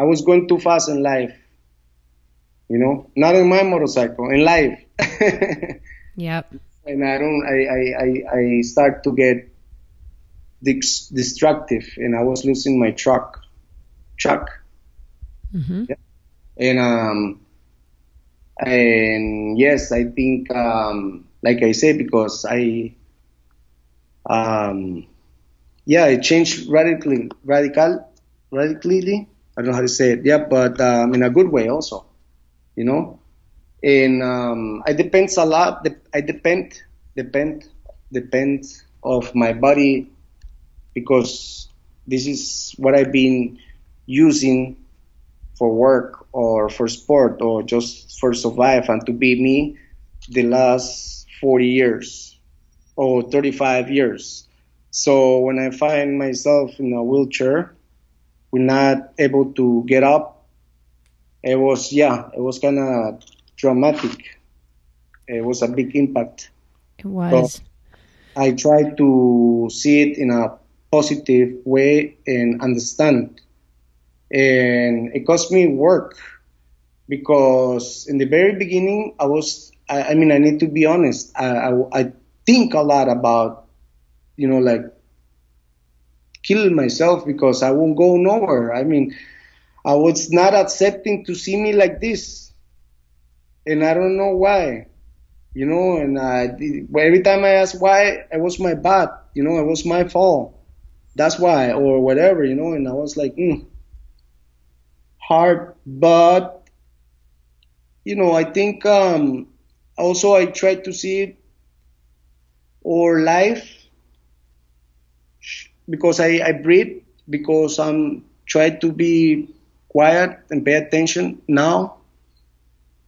I was going too fast in life. You know, not in my motorcycle, in life. yep. And I don't. I I I, I start to get destructive, and I was losing my truck. Truck. Mm-hmm. Yeah. And um, and yes, I think um, like I said, because I um, yeah, it changed radically, radical, radically. I don't know how to say it. Yeah, but um, in a good way also, you know. And um, I depends a lot. I depend, depend, depend of my body because this is what I've been using for work or for sport or just for survive and to be me the last 40 years or 35 years. So when I find myself in a wheelchair, we're not able to get up. It was, yeah, it was kind of dramatic. It was a big impact. It was. So I try to see it in a positive way and understand. And it cost me work because in the very beginning, I was, I, I mean, I need to be honest. I, I, I think a lot about, you know, like kill myself because I won't go nowhere. I mean, I was not accepting to see me like this. And I don't know why, you know, and I, every time I ask why, it was my bad, you know, it was my fault. That's why, or whatever, you know, and I was like, mm, hard, but, you know, I think, um, also I tried to see it or life because I, I breathe because I'm trying to be quiet and pay attention. Now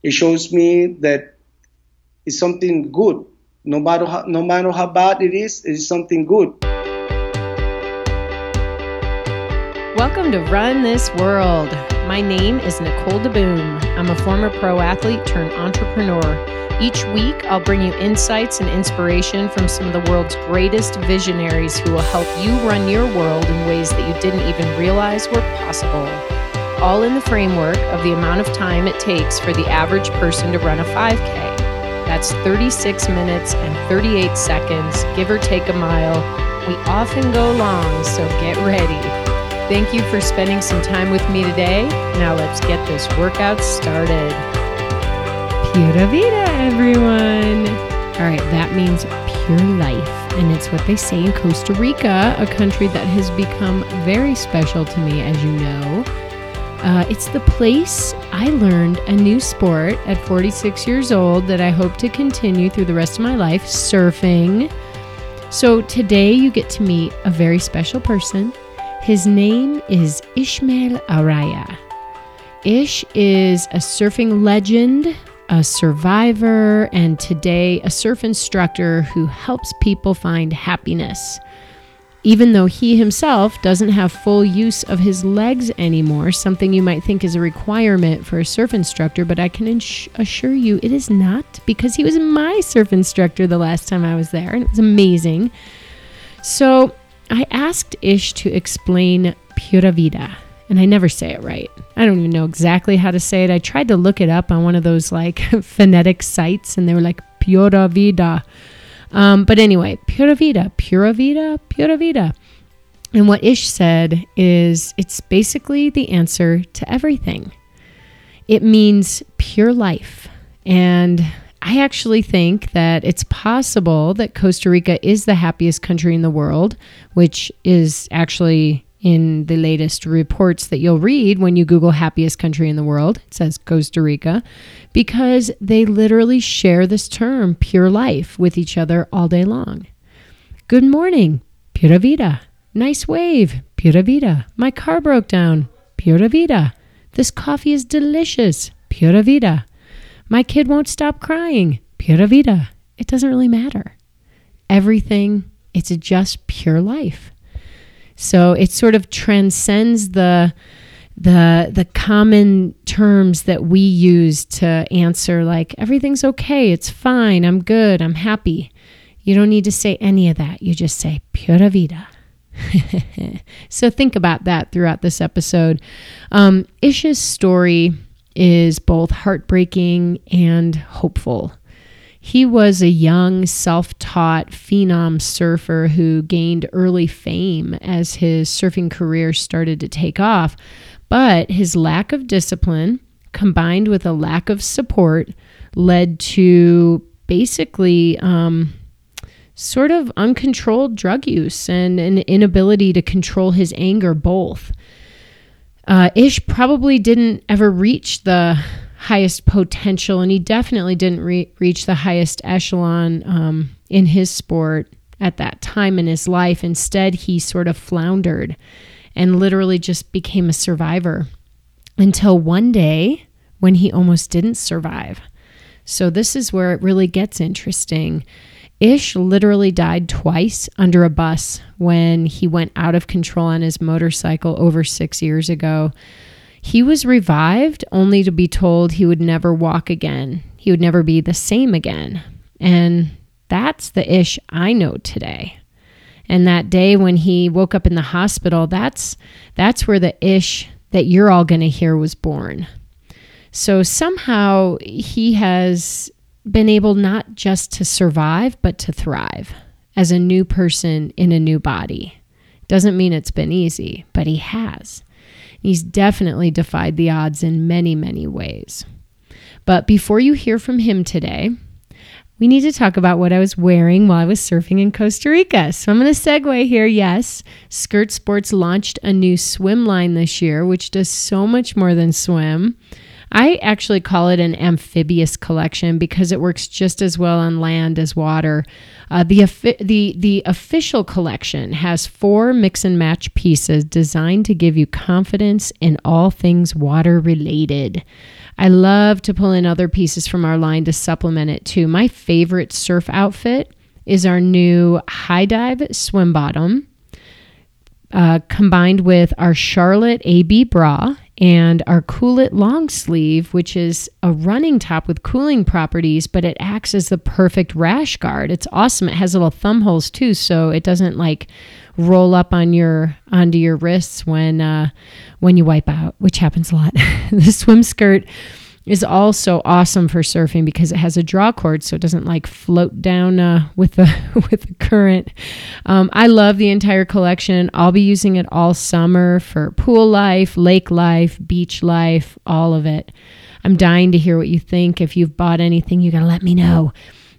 it shows me that it's something good. No matter how, no matter how bad it is it is something good. Welcome to run this world. My name is Nicole DeBoom. I'm a former pro athlete turned entrepreneur each week, I'll bring you insights and inspiration from some of the world's greatest visionaries who will help you run your world in ways that you didn't even realize were possible. All in the framework of the amount of time it takes for the average person to run a 5K. That's 36 minutes and 38 seconds, give or take a mile. We often go long, so get ready. Thank you for spending some time with me today. Now let's get this workout started. Pura vida, everyone. All right, that means pure life. And it's what they say in Costa Rica, a country that has become very special to me, as you know. Uh, it's the place I learned a new sport at 46 years old that I hope to continue through the rest of my life surfing. So today you get to meet a very special person. His name is Ishmael Araya. Ish is a surfing legend a survivor, and today a surf instructor who helps people find happiness. Even though he himself doesn't have full use of his legs anymore, something you might think is a requirement for a surf instructor, but I can ins- assure you it is not because he was my surf instructor the last time I was there, and it was amazing. So I asked Ish to explain Pura Vida and I never say it right. I don't even know exactly how to say it. I tried to look it up on one of those like phonetic sites, and they were like Pura Vida. Um, but anyway, Pura Vida, Pura Vida, Pura Vida. And what Ish said is it's basically the answer to everything. It means pure life. And I actually think that it's possible that Costa Rica is the happiest country in the world, which is actually in the latest reports that you'll read when you Google happiest country in the world. It says Costa Rica because they literally share this term, pure life, with each other all day long. Good morning, pura vida. Nice wave, pura vida. My car broke down, pura vida. This coffee is delicious, pura vida. My kid won't stop crying, pura vida. It doesn't really matter. Everything, it's just pure life. So it sort of transcends the the the common terms that we use to answer like everything's okay, it's fine, I'm good, I'm happy. You don't need to say any of that. You just say pura vida. so think about that throughout this episode. Um, Ish's story is both heartbreaking and hopeful. He was a young, self taught phenom surfer who gained early fame as his surfing career started to take off. But his lack of discipline, combined with a lack of support, led to basically um, sort of uncontrolled drug use and an inability to control his anger, both. Uh, Ish probably didn't ever reach the highest potential, and he definitely didn't re- reach the highest echelon um, in his sport at that time in his life. Instead, he sort of floundered and literally just became a survivor until one day when he almost didn't survive. So, this is where it really gets interesting. Ish literally died twice under a bus when he went out of control on his motorcycle over six years ago. He was revived only to be told he would never walk again. He would never be the same again. And that's the Ish I know today. And that day when he woke up in the hospital, that's that's where the Ish that you're all going to hear was born. So somehow he has been able not just to survive, but to thrive as a new person in a new body. Doesn't mean it's been easy, but he has. He's definitely defied the odds in many, many ways. But before you hear from him today, we need to talk about what I was wearing while I was surfing in Costa Rica. So I'm going to segue here. Yes, Skirt Sports launched a new swim line this year, which does so much more than swim. I actually call it an amphibious collection because it works just as well on land as water. Uh, the, the, the official collection has four mix and match pieces designed to give you confidence in all things water related. I love to pull in other pieces from our line to supplement it too. My favorite surf outfit is our new high dive swim bottom. Uh, combined with our Charlotte AB bra and our Cool It long sleeve, which is a running top with cooling properties, but it acts as the perfect rash guard. It's awesome. It has little thumb holes too, so it doesn't like roll up on your onto your wrists when uh, when you wipe out, which happens a lot. the swim skirt is also awesome for surfing because it has a draw cord so it doesn't like float down uh, with the with the current. Um, i love the entire collection. I'll be using it all summer for pool life lake life beach life all of it. I'm dying to hear what you think. If you've bought anything you gotta let me know.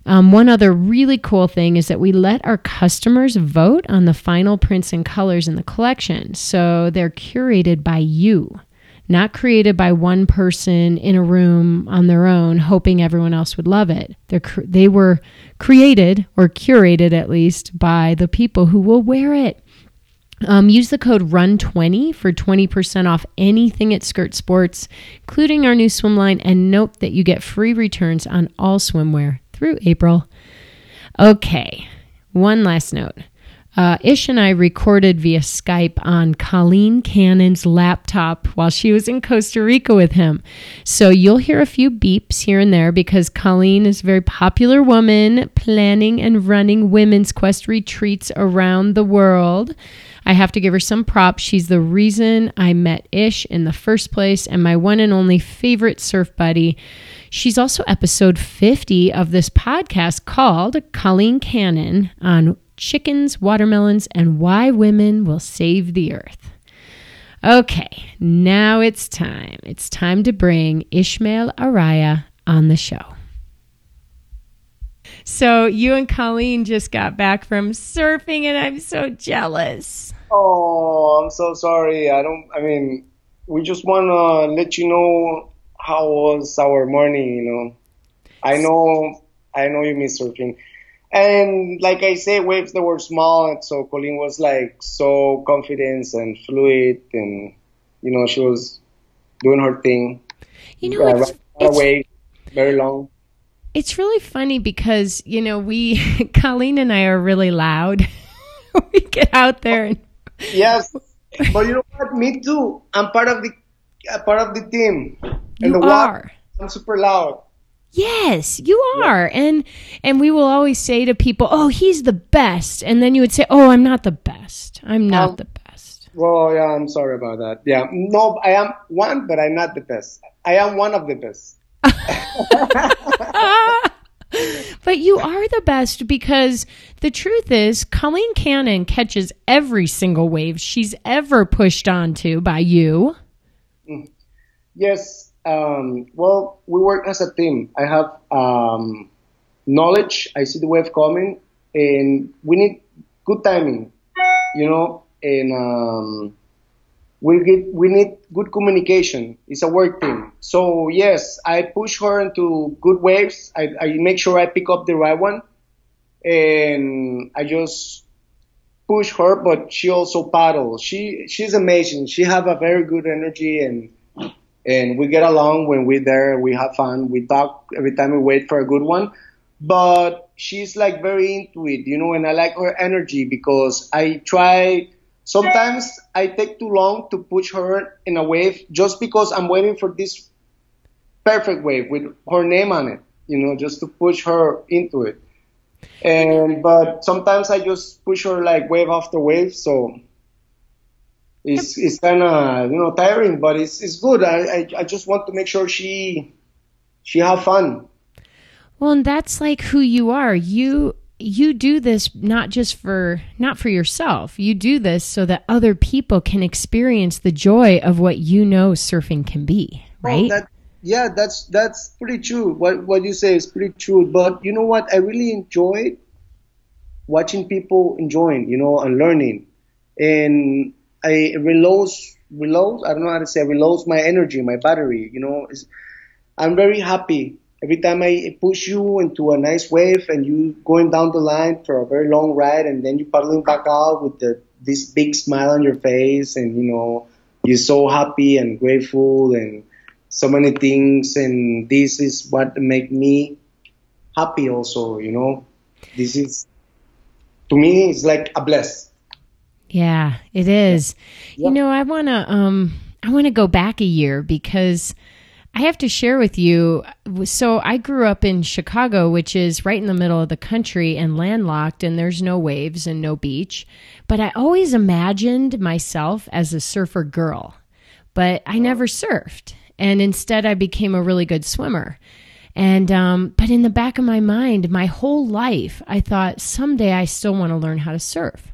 Um, one other really cool thing is that we let our customers vote on the final prints and colors in the collection so they're curated by you not created by one person in a room on their own hoping everyone else would love it. They're, they were created or curated at least by the people who will wear it. Um, use the code RUN20 for 20% off anything at Skirt Sports, including our new swim line, and note that you get free returns on all swimwear through April. Okay, one last note. Uh, Ish and I recorded via Skype on Colleen Cannon's laptop while she was in Costa Rica with him. So you'll hear a few beeps here and there because Colleen is a very popular woman planning and running Women's Quest retreats around the world. I have to give her some props. She's the reason I met Ish in the first place and my one and only favorite surf buddy. She's also episode 50 of this podcast called Colleen Cannon on chickens, watermelons, and why women will save the earth. Okay, now it's time. It's time to bring Ishmael Araya on the show. So, you and Colleen just got back from surfing, and I'm so jealous. Oh, I'm so sorry. I don't, I mean, we just want to let you know how was our morning, you know. I know, I know you miss surfing. And like I said, waves that were small, and so Colleen was like so confident and fluid, and you know she was doing her thing. You know, uh, it's, it's, away, very long. It's really funny because you know we, Colleen and I are really loud. we get out there and yes, but you know what? Me too. I'm part of the uh, part of the team. You and the are. I'm super loud. Yes, you are. Yeah. And and we will always say to people, "Oh, he's the best." And then you would say, "Oh, I'm not the best. I'm not um, the best." Well, yeah, I'm sorry about that. Yeah. No, I am one, but I'm not the best. I am one of the best. but you are the best because the truth is, Colleen Cannon catches every single wave she's ever pushed onto by you. Mm. Yes. Um, well, we work as a team. I have um, knowledge. I see the wave coming, and we need good timing, you know, and um, we get we need good communication. It's a work team. So yes, I push her into good waves. I, I make sure I pick up the right one, and I just push her. But she also paddles. She she's amazing. She have a very good energy and and we get along when we're there. We have fun. We talk every time we wait for a good one. But she's like very into it, you know, and I like her energy because I try Sometimes I take too long to push her in a wave just because I'm waiting for this perfect wave with her name on it, you know, just to push her into it. And but sometimes I just push her like wave after wave, so it's it's kind of you know tiring, but it's it's good. I, I I just want to make sure she she have fun. Well, and that's like who you are. You you do this not just for not for yourself you do this so that other people can experience the joy of what you know surfing can be oh, right that, yeah that's that's pretty true what what you say is pretty true but you know what i really enjoy watching people enjoying you know and learning and i reloads reloads i don't know how to say reloads my energy my battery you know? I'm very happy. Every time I push you into a nice wave and you going down the line for a very long ride and then you paddling back out with the, this big smile on your face and you know you're so happy and grateful and so many things and this is what make me happy also you know? This is to me it's like a bless yeah it is yeah. you know i want to um i want to go back a year because I have to share with you. So, I grew up in Chicago, which is right in the middle of the country and landlocked, and there's no waves and no beach. But I always imagined myself as a surfer girl, but I never surfed. And instead, I became a really good swimmer. And, um, but in the back of my mind, my whole life, I thought someday I still want to learn how to surf.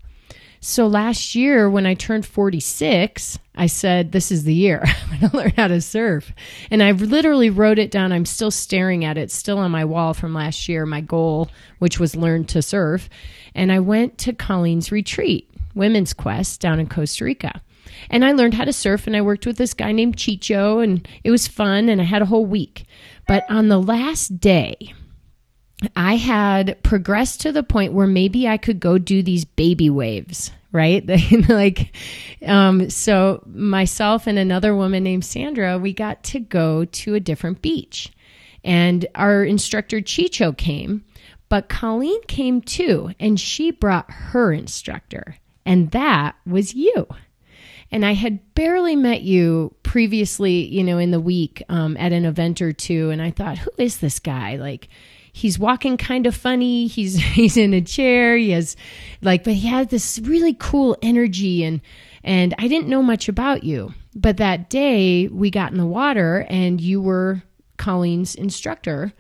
So last year, when I turned 46, I said, This is the year. I'm going to learn how to surf. And I literally wrote it down. I'm still staring at it, still on my wall from last year, my goal, which was learn to surf. And I went to Colleen's retreat, Women's Quest, down in Costa Rica. And I learned how to surf, and I worked with this guy named Chicho, and it was fun, and I had a whole week. But on the last day, I had progressed to the point where maybe I could go do these baby waves, right? like, um, so myself and another woman named Sandra, we got to go to a different beach. And our instructor Chicho came, but Colleen came too, and she brought her instructor, and that was you. And I had barely met you previously, you know, in the week um, at an event or two, and I thought, who is this guy? Like, he's walking kind of funny. He's he's in a chair. He has like, but he had this really cool energy and and I didn't know much about you. But that day we got in the water and you were Colleen's instructor.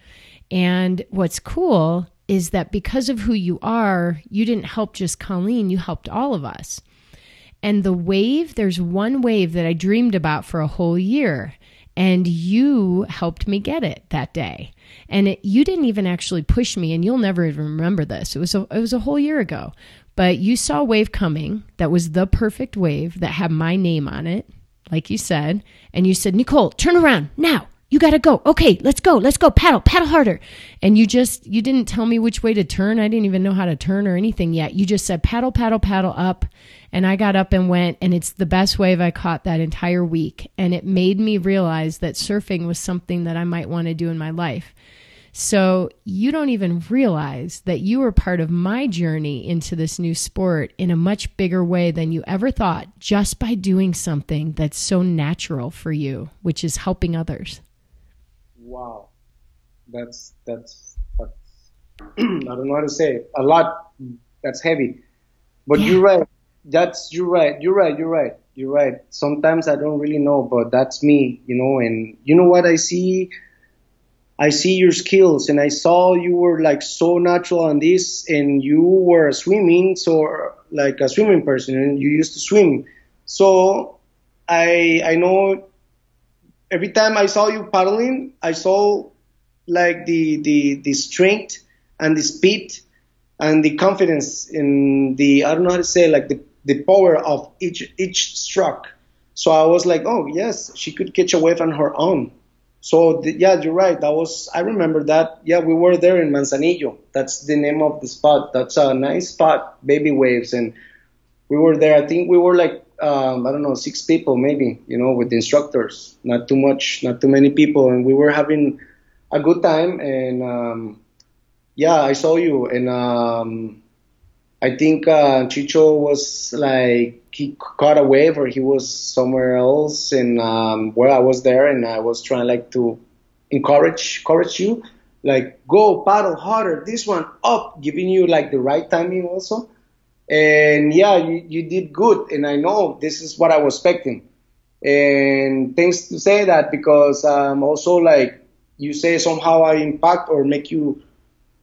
And what's cool is that because of who you are, you didn't help just Colleen, you helped all of us. And the wave, there's one wave that I dreamed about for a whole year. And you helped me get it that day. And it, you didn't even actually push me, and you'll never even remember this. It was a, it was a whole year ago, but you saw a wave coming that was the perfect wave that had my name on it, like you said, and you said, Nicole, turn around now. You got to go. Okay, let's go. Let's go. Paddle, paddle harder. And you just, you didn't tell me which way to turn. I didn't even know how to turn or anything yet. You just said paddle, paddle, paddle up. And I got up and went, and it's the best wave I caught that entire week. And it made me realize that surfing was something that I might want to do in my life. So you don't even realize that you were part of my journey into this new sport in a much bigger way than you ever thought just by doing something that's so natural for you, which is helping others. Wow. That's that's, that's I don't know how to say it. a lot. That's heavy. But yeah. you're right. That's you're right. You're right. You're right. You're right. Sometimes I don't really know, but that's me, you know. And you know what I see? I see your skills, and I saw you were like so natural on this, and you were swimming, so like a swimming person, and you used to swim. So I I know every time I saw you paddling, I saw like the the the strength and the speed and the confidence in the I don't know how to say like the the power of each each stroke. So I was like, oh yes, she could catch a wave on her own. So the, yeah, you're right. That was I remember that. Yeah, we were there in Manzanillo. That's the name of the spot. That's a nice spot, baby waves, and we were there. I think we were like um, I don't know six people maybe, you know, with instructors. Not too much, not too many people, and we were having a good time. And um, yeah, I saw you, and um, I think uh, Chicho was like he caught a wave or he was somewhere else, and um, where I was there, and I was trying like to encourage encourage you, like go paddle harder, this one up, giving you like the right timing also. And yeah, you, you did good, and I know this is what I was expecting. And thanks to say that because um, also like you say somehow I impact or make you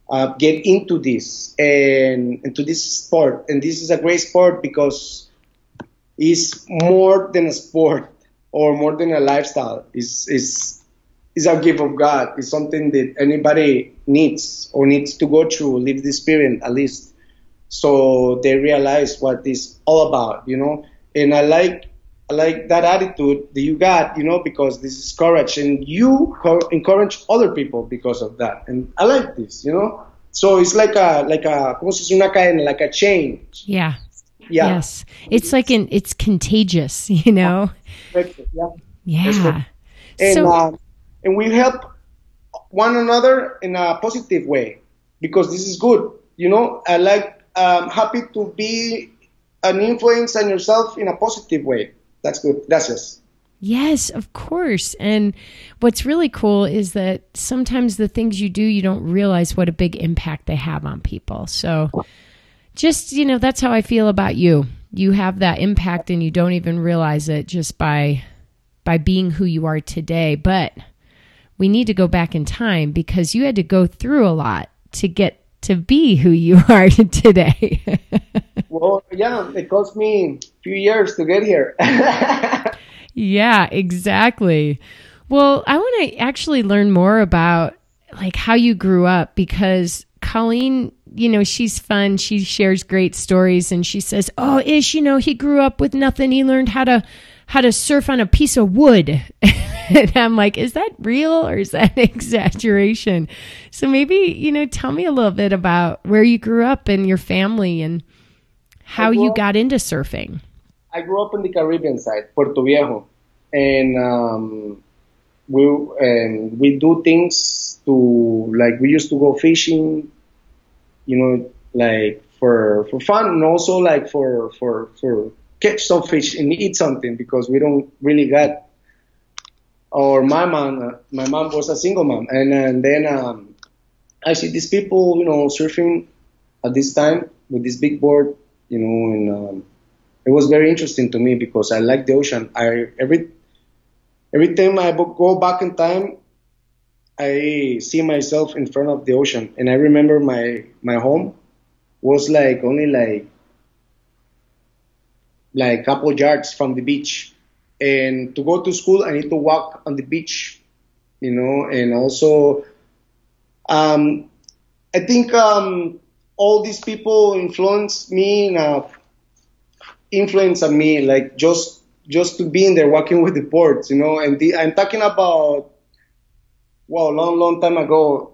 uh, get into this and into this sport. And this is a great sport because it's more than a sport or more than a lifestyle. It's, it's, it's a gift of God. It's something that anybody needs or needs to go through, live the experience at least, so they realize what it's all about, you know. And I like I like that attitude that you got, you know, because this is courage, and you co- encourage other people because of that. And I like this, you know. So it's like a like a como se una cadena, like a chain. Yeah. Yeah. Yes. It's like an it's contagious, you know. Yeah. Yeah. And so, uh, and we help one another in a positive way because this is good. You know, I like um, happy to be an influence on yourself in a positive way that's good. Gracias. Yes, of course. And what's really cool is that sometimes the things you do, you don't realize what a big impact they have on people. So just, you know, that's how I feel about you. You have that impact and you don't even realize it just by by being who you are today. But we need to go back in time because you had to go through a lot to get to be who you are today. well, yeah, it cost me a few years to get here. yeah, exactly. Well, I want to actually learn more about like how you grew up because Colleen, you know, she's fun. She shares great stories and she says, "Oh, Ish, you know, he grew up with nothing. He learned how to how to surf on a piece of wood." and I'm like, is that real or is that exaggeration? So maybe, you know, tell me a little bit about where you grew up and your family and how you up, got into surfing. I grew up on the Caribbean side, Puerto Viejo. And um, we and we do things to like we used to go fishing, you know, like for for fun and also like for for for catch some fish and eat something because we don't really got or my mom, uh, my mom was a single mom, and, and then um, I see these people, you know, surfing at this time with this big board, you know, and um, it was very interesting to me because I like the ocean. I every every time I go back in time, I see myself in front of the ocean, and I remember my my home was like only like like a couple yards from the beach and to go to school, I need to walk on the beach, you know, and also, um, I think um, all these people influence me, enough, influence on me, like just just to be in there walking with the boards, you know. And the, I'm talking about, well, long, long time ago.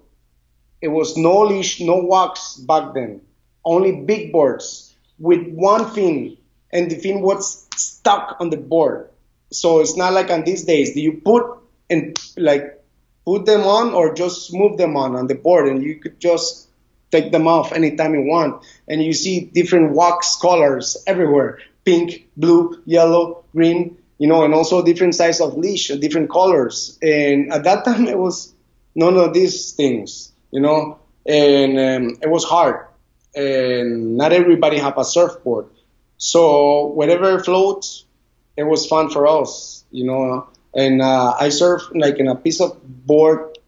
It was no leash, no walks back then. Only big boards with one fin, and the fin was stuck on the board. So it's not like on these days. Do you put and like put them on or just move them on on the board and you could just take them off anytime you want and you see different wax colors everywhere pink blue yellow green you know and also different size of leash different colors and at that time it was none of these things, you know. And um, it was hard, and not everybody have a surfboard. So whatever floats, it was fun for us, you know. And uh, I surf like in a piece of board.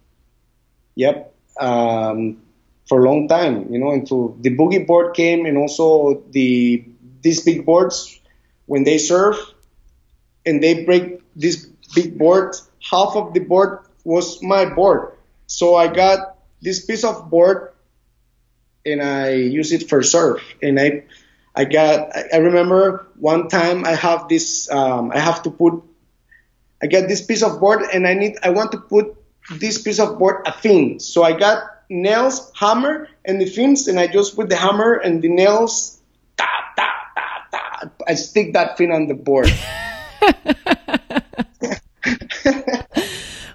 Yep. Um, for a long time, you know, until the boogie board came and also the these big boards when they surf and they break this big board, half of the board was my board. So I got this piece of board and I use it for surf. And I, I got, I remember one time I have this, um, I have to put, I get this piece of board and I need, I want to put this piece of board a fin. So I got nails, hammer, and the fins, and I just put the hammer and the nails, ta, ta, ta, ta. I stick that fin on the board.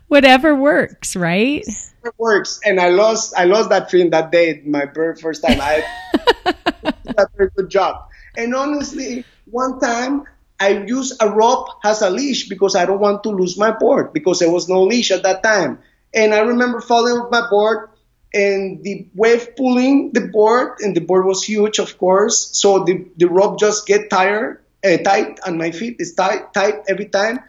Whatever works, right? It works, and I lost. I lost that fin that day, my very first time. I a very good job. And honestly, one time I used a rope as a leash because I don't want to lose my board because there was no leash at that time. And I remember falling off my board and the wave pulling the board, and the board was huge, of course. So the, the rope just get tired, uh, tight on my feet. It's tight, tight every time.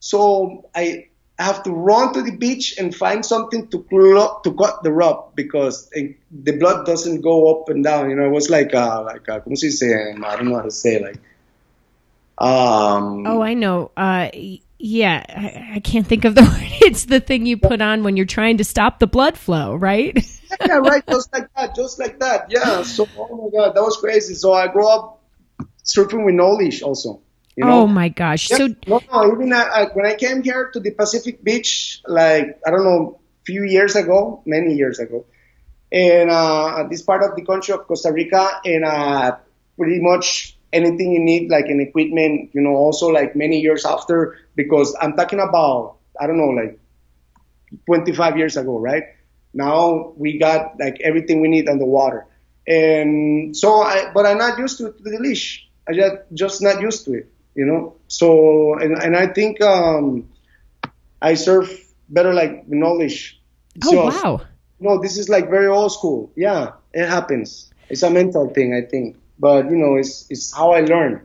So I have to run to the beach and find something to cl- to cut the rope because it, the blood doesn't go up and down. You know, it was like a, like a, ¿cómo se dice? I don't know how to say like. Um, oh, I know. Uh, yeah, I, I, can't think of the word. It's the thing you put on when you're trying to stop the blood flow, right? yeah, right. Just like that. Just like that. Yeah. So, oh my God, that was crazy. So I grew up surfing with no leash also. You know? Oh my gosh! Yeah, so no, no. Even I, I, when I came here to the Pacific Beach, like I don't know, a few years ago, many years ago, and uh, this part of the country of Costa Rica, and uh, pretty much anything you need, like an equipment, you know, also like many years after, because I'm talking about, I don't know, like 25 years ago, right? Now we got like everything we need on the water. And so I, but I'm not used to, to the leash. I just, just not used to it, you know? So, and, and I think, um, I surf better like knowledge. Oh, so, wow. No, this is like very old school. Yeah, it happens. It's a mental thing, I think but you know, it's it's how I learn.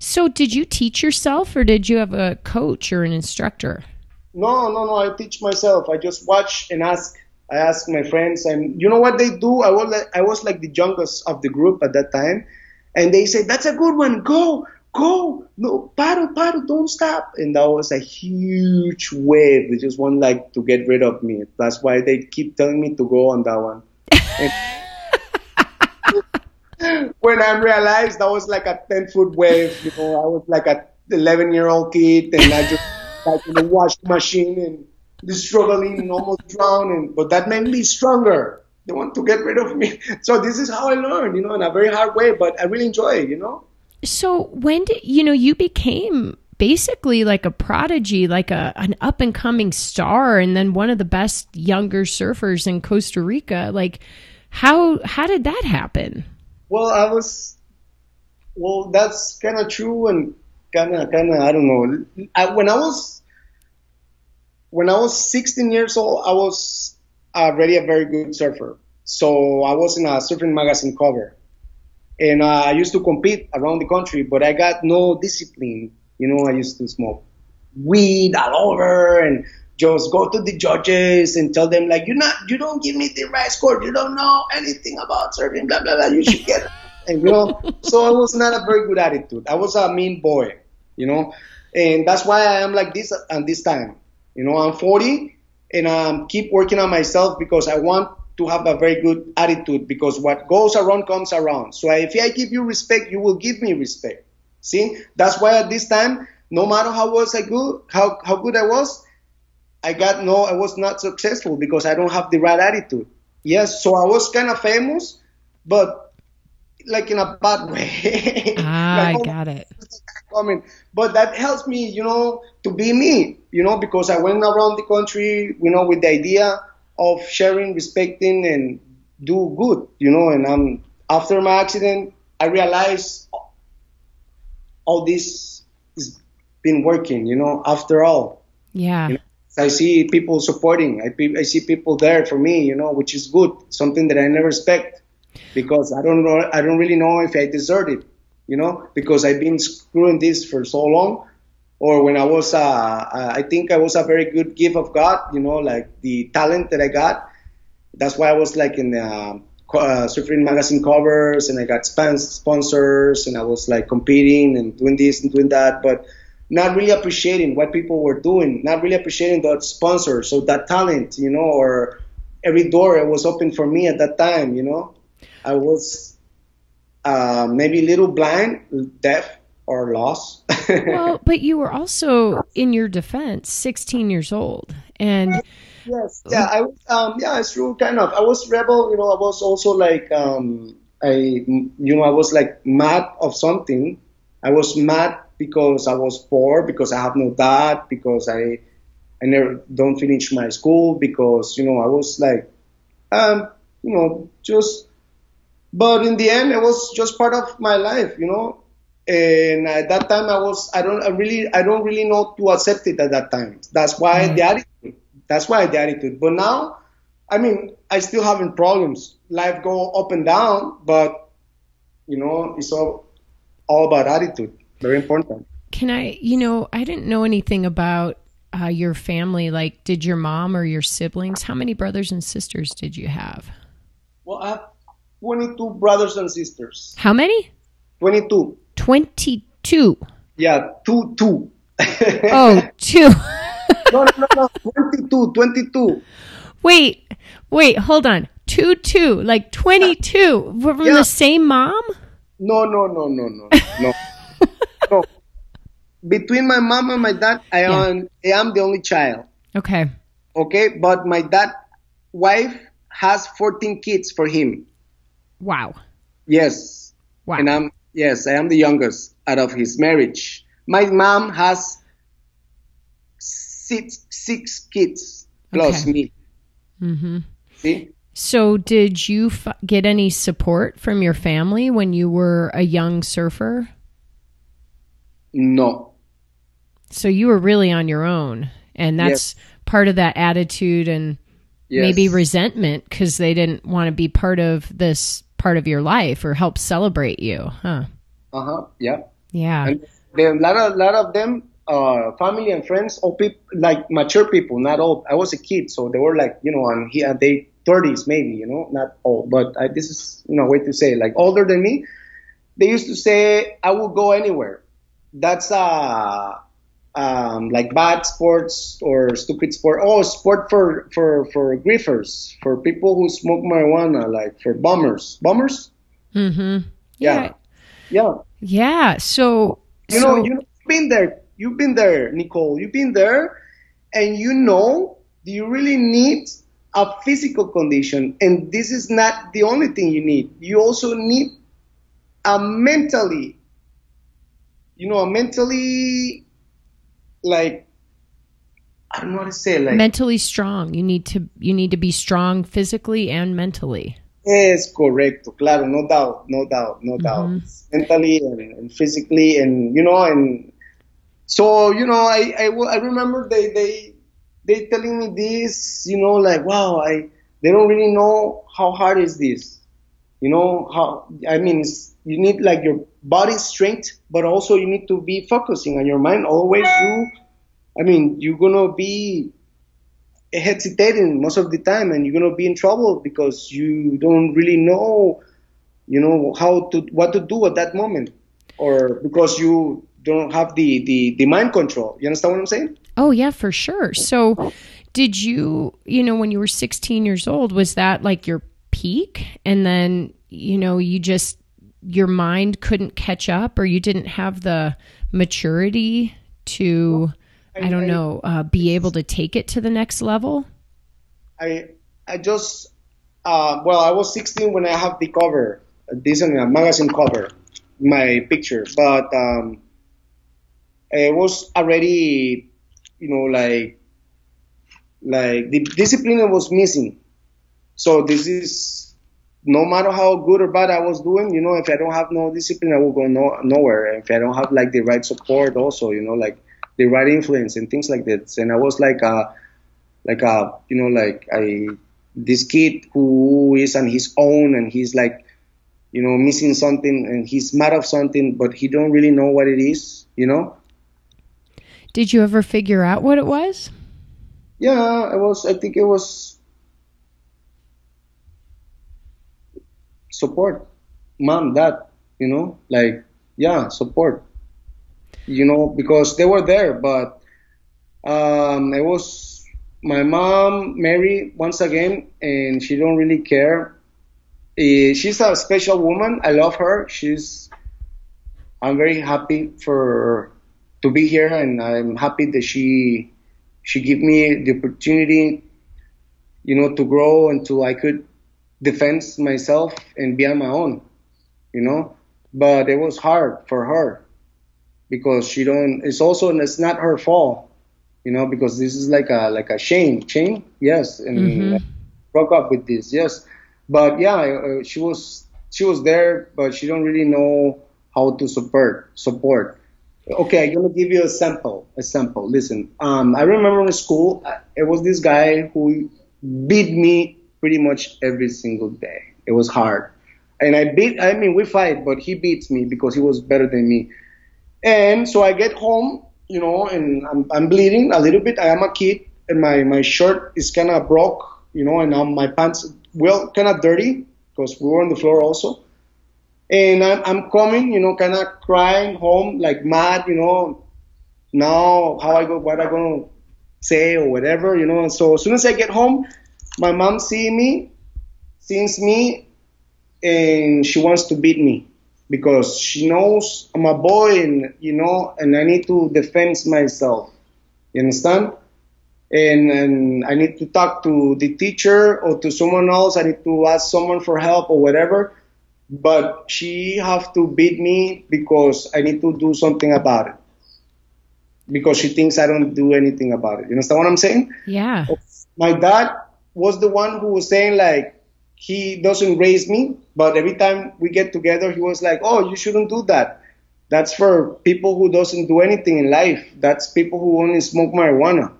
So, did you teach yourself, or did you have a coach or an instructor? No, no, no. I teach myself. I just watch and ask. I ask my friends, and you know what they do? I was like, I was like the youngest of the group at that time, and they say that's a good one. Go, go, no, paddle, paddle, don't stop. And that was a huge wave. They just want like to get rid of me. That's why they keep telling me to go on that one. when I realized that was like a 10 foot wave, you know, I was like a 11 year old kid and I just like in the washing machine and struggling and almost drowning. But that made me stronger. They want to get rid of me. So this is how I learned, you know, in a very hard way, but I really enjoy it, you know. So when did you know you became basically like a prodigy, like a an up and coming star, and then one of the best younger surfers in Costa Rica? Like, how how did that happen? Well, I was. Well, that's kind of true and kind of, kind of, I don't know. I, when I was, when I was 16 years old, I was already a very good surfer. So I was in a surfing magazine cover, and uh, I used to compete around the country, but I got no discipline. You know, I used to smoke weed all over and just go to the judges and tell them like you're not you don't give me the right score. You don't know anything about surfing blah blah blah. You should get and you know so it was not a very good attitude. I was a mean boy you know? And that's why i am like this at this time. You know i'm 40 and i um, keep working on myself because i want to have a very good attitude because what goes around comes around so if i give you respect you will give me respect see that's why at this time no matter how was i good how, how good i was I got no, I was not successful because I don't have the right attitude. Yes, so I was kind of famous, but like in a bad way. Ah, like, I got it. Coming, but that helps me, you know, to be me, you know, because I went around the country, you know, with the idea of sharing, respecting, and do good, you know. And I'm after my accident, I realized all this has been working, you know. After all, yeah. You know? I see people supporting. I, I see people there for me, you know, which is good. Something that I never expect because I don't know. I don't really know if I deserve it, you know, because I've been screwing this for so long. Or when I was, uh, uh, I think I was a very good gift of God, you know, like the talent that I got. That's why I was like in the uh, uh, surfing magazine covers and I got sponsors and I was like competing and doing this and doing that. But not really appreciating what people were doing, not really appreciating that sponsor, so that talent, you know, or every door that was open for me at that time, you know. I was uh, maybe a little blind, deaf, or lost. well, but you were also, in your defense, 16 years old, and yes, yeah, I was, um, yeah, it's true, kind of. I was rebel, you know. I was also like, um, I, you know, I was like mad of something. I was mad because I was poor, because I have no dad, because I I never don't finish my school, because you know I was like, um, you know, just. But in the end, it was just part of my life, you know. And at that time, I was I don't I really I don't really know to accept it at that time. That's why mm-hmm. the attitude. That's why the attitude. But now, I mean, I still having problems. Life go up and down, but you know, it's all all about attitude. Very important. Can I, you know, I didn't know anything about uh, your family. Like, did your mom or your siblings, how many brothers and sisters did you have? Well, I have 22 brothers and sisters. How many? 22. 22. Yeah, two, two. oh, two. no, no, no, no, 22, 22. Wait, wait, hold on. Two, two, like 22 from yeah. the same mom? No, no, no, no, no, no so between my mom and my dad, I yeah. am I am the only child. Okay. Okay, but my dad wife has 14 kids for him. Wow. Yes. Wow. And I'm yes, I am the youngest out of his marriage. My mom has six six kids plus okay. me. Mm-hmm. See? So, did you f- get any support from your family when you were a young surfer? No. So you were really on your own, and that's yes. part of that attitude and yes. maybe resentment because they didn't want to be part of this part of your life or help celebrate you, huh? Uh huh. Yeah. Yeah. And a lot of lot of them uh, family and friends, or people like mature people, not old. I was a kid, so they were like, you know, and he they 30s maybe, you know, not old, but I, this is, you know, way to say, like older than me. They used to say, I will go anywhere that's uh um, like bad sports or stupid sport. Oh, sport for for for griefers, for people who smoke marijuana, like for bummers. Bummers. Mm-hmm. Yeah. Yeah. Yeah. So you so, know, you've been there. You've been there, Nicole. You've been there, and you know, do you really need a physical condition? And this is not the only thing you need. You also need a mentally you know, a mentally, like, I don't know how to say, like mentally strong. You need to you need to be strong physically and mentally. Es correcto, claro, no doubt, no doubt, no mm-hmm. doubt. Mentally and, and, physically, and you know, and so you know, I, I I remember they they they telling me this, you know, like wow, I they don't really know how hard is this, you know how I mean, you need like your body strength, but also you need to be focusing on your mind. Always you, I mean, you're gonna be hesitating most of the time, and you're gonna be in trouble because you don't really know, you know, how to what to do at that moment, or because you don't have the the, the mind control. You understand what I'm saying? Oh yeah, for sure. So, did you, you know, when you were 16 years old, was that like your peak, and then you know you just your mind couldn't catch up or you didn't have the maturity to well, I, I, don't I, know uh, be able to take it to the next level? I i just uh, well i was 16 when i have the cover this is a magazine cover my picture but um, it was already you know like like the discipline was missing so this is no matter how good or bad I was doing, you know, if I don't have no discipline, I will go no, nowhere. If I don't have like the right support, also, you know, like the right influence and things like that. And I was like a, like a, you know, like I, this kid who is on his own and he's like, you know, missing something and he's mad of something, but he don't really know what it is, you know. Did you ever figure out what it was? Yeah, it was. I think it was support, mom, dad. You know, like yeah, support. You know, because they were there, but um, it was my mom, Mary, once again, and she don't really care. Uh, she's a special woman. I love her. She's. I'm very happy for to be here, and I'm happy that she she gave me the opportunity, you know, to grow and to I could defend myself and be on my own, you know. But it was hard for her because she don't. It's also it's not her fault, you know, because this is like a like a shame, shame, yes, and mm-hmm. broke up with this, yes. But yeah, uh, she was she was there, but she don't really know how to support support. Okay, I'm gonna give you a sample. A sample. Listen, um, I remember in school, uh, it was this guy who beat me pretty much every single day. It was hard, and I beat. I mean, we fight, but he beats me because he was better than me. And so I get home, you know, and I'm, I'm bleeding a little bit. I am a kid, and my my shirt is kind of broke, you know, and um, my pants well kind of dirty because we were on the floor also. And I'm, I'm coming, you know, kind of crying home like mad, you know. Now how I go, what I gonna say or whatever, you know. And so as soon as I get home, my mom see me, sees me, and she wants to beat me because she knows I'm a boy and you know, and I need to defend myself. You understand? And, and I need to talk to the teacher or to someone else. I need to ask someone for help or whatever but she have to beat me because I need to do something about it. Because she thinks I don't do anything about it. You understand what I'm saying? Yeah. My dad was the one who was saying like he doesn't raise me, but every time we get together, he was like, "Oh, you shouldn't do that. That's for people who doesn't do anything in life. That's people who only smoke marijuana."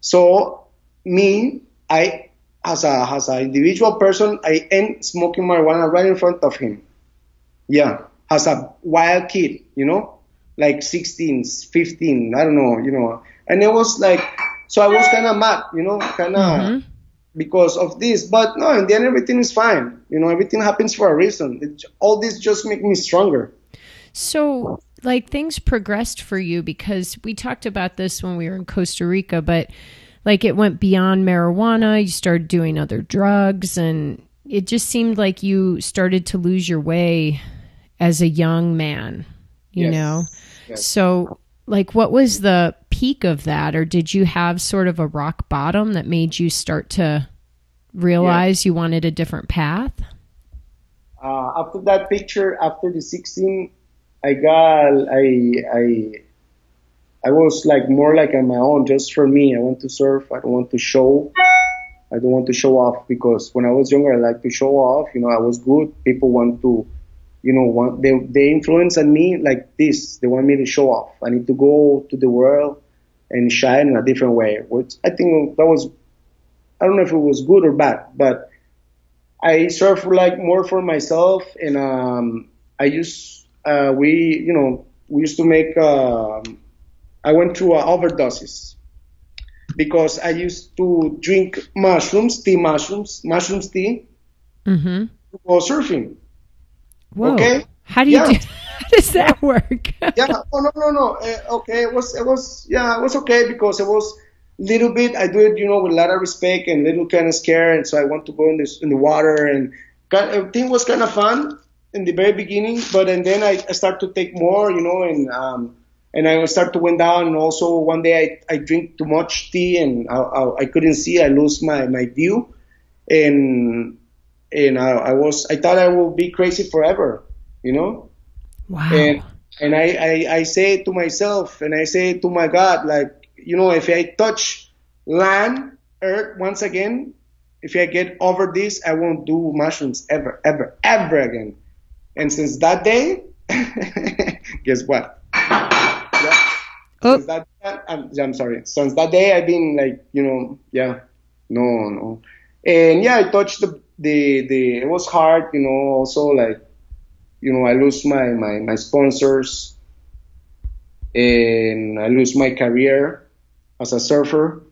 So me, I as a as an individual person, I end smoking marijuana right in front of him. Yeah, as a wild kid, you know, like 16, 15, I don't know, you know. And it was like, so I was kind of mad, you know, kind of mm-hmm. Because of this. But no, in the end, everything is fine. You know, everything happens for a reason. It, all this just make me stronger. So, like, things progressed for you because we talked about this when we were in Costa Rica, but like it went beyond marijuana. You started doing other drugs, and it just seemed like you started to lose your way as a young man, you yes. know? Yes. So, like, what was the peak of that? Or did you have sort of a rock bottom that made you start to realize yeah. you wanted a different path? Uh, after that picture, after the 16, I got, I, I, I was like more like on my own, just for me. I want to surf. I don't want to show. I don't want to show off because when I was younger, I like to show off. You know, I was good. People want to, you know, want they they influence on me like this. They want me to show off. I need to go to the world and shine in a different way. Which I think that was, I don't know if it was good or bad, but I surf like more for myself, and um, I used uh, we you know we used to make. Um, I went through uh, overdoses because I used to drink mushrooms, tea mushrooms, mushrooms tea, mm-hmm. while surfing. Whoa. Okay. How do you yeah. do? How does that work? yeah. Oh no no no. Uh, okay. It was it was yeah it was okay because it was little bit. I do it you know with a lot of respect and little kind of scared, and so I want to go in this in the water and got, everything was kind of fun in the very beginning, but and then I, I start to take more you know and um, and I start to went down. And also one day I, I drink too much tea and I, I, I couldn't see. I lose my, my view, and and I, I was I thought I will be crazy forever, you know. Wow. And and I, I I say to myself and I say to my God like you know if I touch land earth once again if I get over this I won't do mushrooms ever ever ever again. And since that day, guess what? Oh. Since that, I'm, I'm sorry. Since that day, I've been like, you know, yeah, no, no, and yeah, I touched the the the. It was hard, you know. Also, like, you know, I lose my my my sponsors, and I lose my career as a surfer,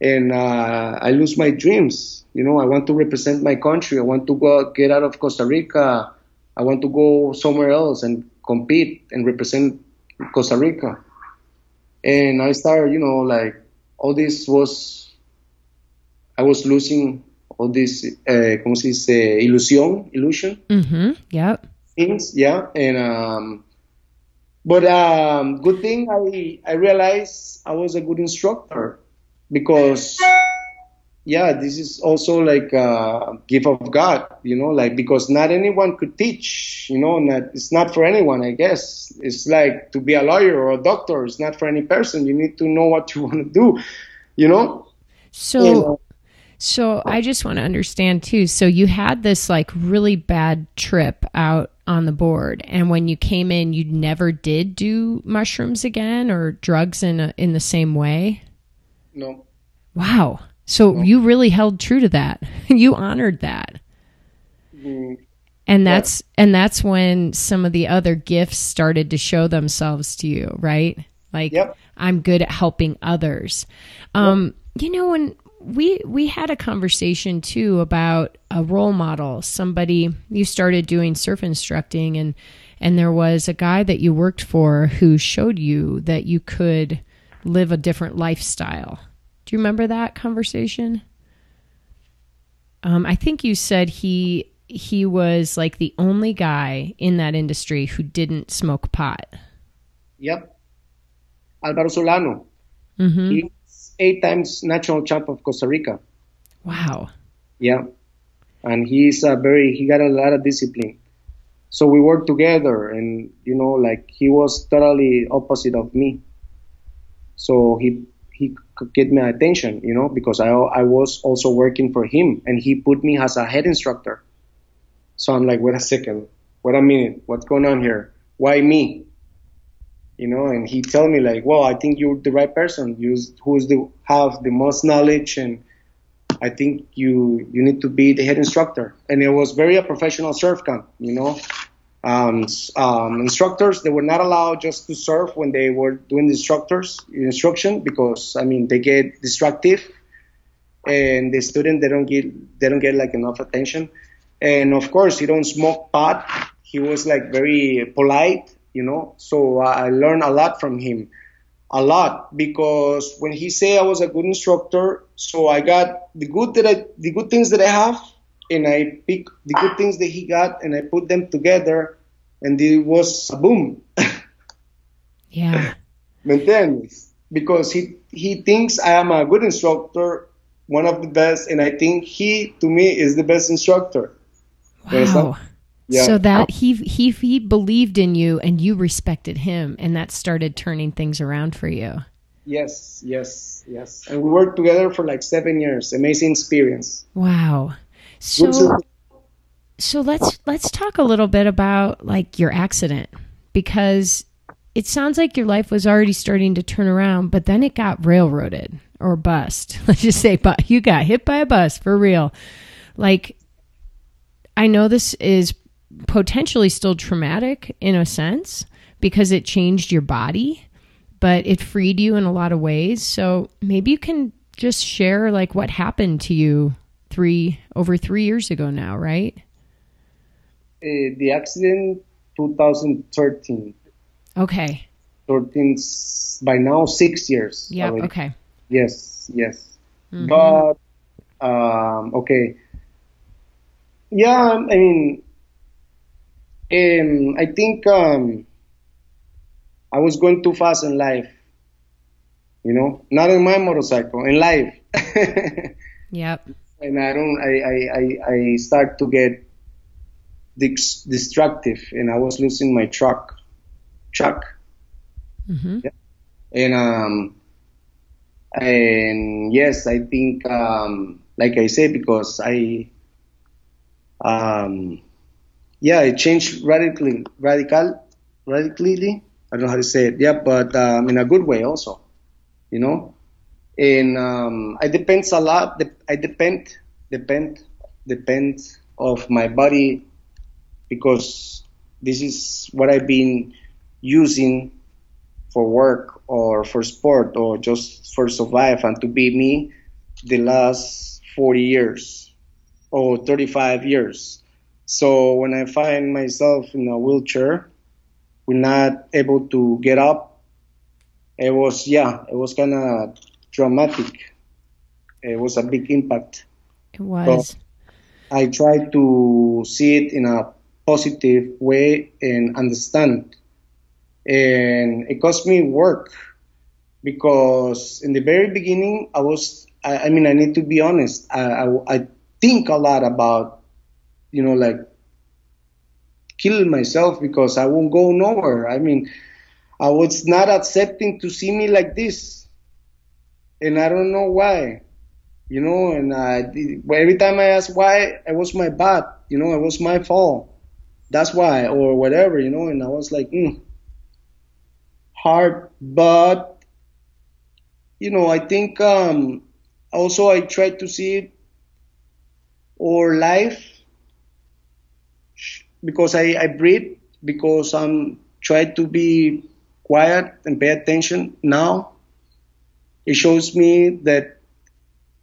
and uh, I lose my dreams. You know, I want to represent my country. I want to go get out of Costa Rica. I want to go somewhere else and compete and represent Costa Rica. And I started, you know, like all this was, I was losing all this, uh, ¿cómo se dice? Illusion, illusion. Mm-hmm. Things, yeah. And, um, but um, good thing I, I realized I was a good instructor because yeah, this is also like a gift of God, you know, like because not anyone could teach, you know, not, it's not for anyone, I guess. It's like to be a lawyer or a doctor, it's not for any person. You need to know what you want to do, you know? So, you know? so I just want to understand too. So you had this like really bad trip out on the board, and when you came in, you never did do mushrooms again or drugs in a, in the same way. No. Wow. So you really held true to that. you honored that. Mm. And that's yeah. and that's when some of the other gifts started to show themselves to you, right? Like yep. I'm good at helping others. Um, yep. you know when we we had a conversation too about a role model, somebody you started doing surf instructing and and there was a guy that you worked for who showed you that you could live a different lifestyle do you remember that conversation? Um, I think you said he he was like the only guy in that industry who didn't smoke pot. Yep. Alvaro Solano. Mm-hmm. He's eight times national champ of Costa Rica. Wow. Yeah. And he's a very, he got a lot of discipline. So we worked together and, you know, like he was totally opposite of me. So he he could get my attention, you know, because I, I was also working for him and he put me as a head instructor. So I'm like, wait a second, wait a minute, what's going on here? Why me? You know, and he tell me like, well, I think you're the right person. You who's the have the most knowledge, and I think you you need to be the head instructor. And it was very a professional surf camp, you know um, um, instructors they were not allowed just to surf when they were doing the instructors instruction because I mean they get destructive and the student they don't get they don't get like enough attention and of course he don't smoke pot he was like very polite you know so I learned a lot from him a lot because when he say I was a good instructor so I got the good that I the good things that I have and I pick the good things that he got and I put them together and it was a boom. yeah. ¿Me Because he, he thinks I am a good instructor, one of the best, and I think he, to me, is the best instructor. Wow. Yeah. So that oh. he he he believed in you and you respected him and that started turning things around for you. Yes, yes, yes. And we worked together for like 7 years. Amazing experience. Wow. So, so let's let's talk a little bit about like your accident because it sounds like your life was already starting to turn around, but then it got railroaded or bust. Let's just say, but you got hit by a bus for real. Like, I know this is potentially still traumatic in a sense because it changed your body, but it freed you in a lot of ways. So maybe you can just share like what happened to you three over three years ago now, right? Uh, the accident 2013. Okay. 13 by now six years. Yeah. Okay. Yes. Yes. Mm-hmm. But um, okay. Yeah. I mean, um, I think um, I was going too fast in life. You know, not in my motorcycle, in life. yep and I don't, I, I, I, I start to get destructive, and I was losing my truck, truck, mm-hmm. yeah. and um, and yes, I think, um, like I said, because I, um, yeah, it changed radically, radical, radically, I don't know how to say it. Yeah, but um, in a good way also, you know. And um, I depends a lot. I depend, depend, depend of my body because this is what I've been using for work or for sport or just for survive and to be me the last 40 years or 35 years. So when I find myself in a wheelchair, we're not able to get up. It was, yeah, it was kind of dramatic. It was a big impact. It was. So I try to see it in a positive way and understand. And it cost me work because in the very beginning, I was, I, I mean, I need to be honest. I, I, I think a lot about, you know, like kill myself because I won't go nowhere. I mean, I was not accepting to see me like this. And I don't know why, you know, and I, every time I ask why, it was my bad, you know, it was my fault. That's why, or whatever, you know, and I was like, mm, hard, but, you know, I think, um, also I tried to see it or life because I, I breathe, because I'm trying to be quiet and pay attention now. It shows me that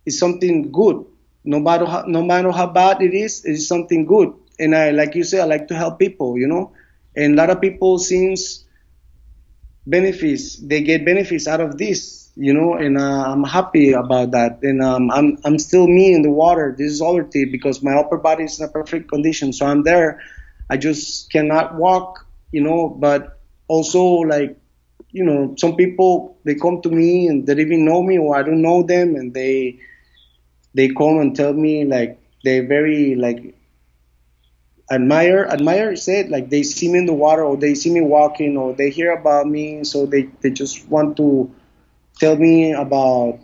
it's something good. No matter how, no matter how bad it is, it is something good. And I, like you say, I like to help people, you know. And a lot of people seems benefits. They get benefits out of this, you know. And uh, I'm happy about that. And um, I'm I'm still me in the water. This is Overty because my upper body is in a perfect condition. So I'm there I just cannot walk, you know, but also like, you know, some people, they come to me and they even know me or I don't know them and they, they come and tell me like, they very like admire, admire said like they see me in the water or they see me walking or they hear about me. So they, they just want to tell me about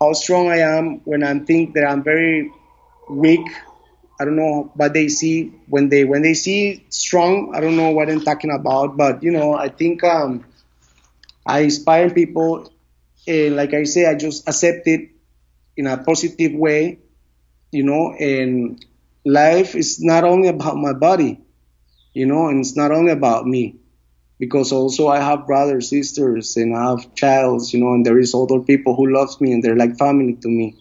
how strong I am when I think that I'm very weak I don't know what they see when they when they see strong. I don't know what I'm talking about, but you know, I think um, I inspire people. And like I say, I just accept it in a positive way, you know. And life is not only about my body, you know, and it's not only about me, because also I have brothers, sisters, and I have childs, you know, and there is other people who loves me and they're like family to me.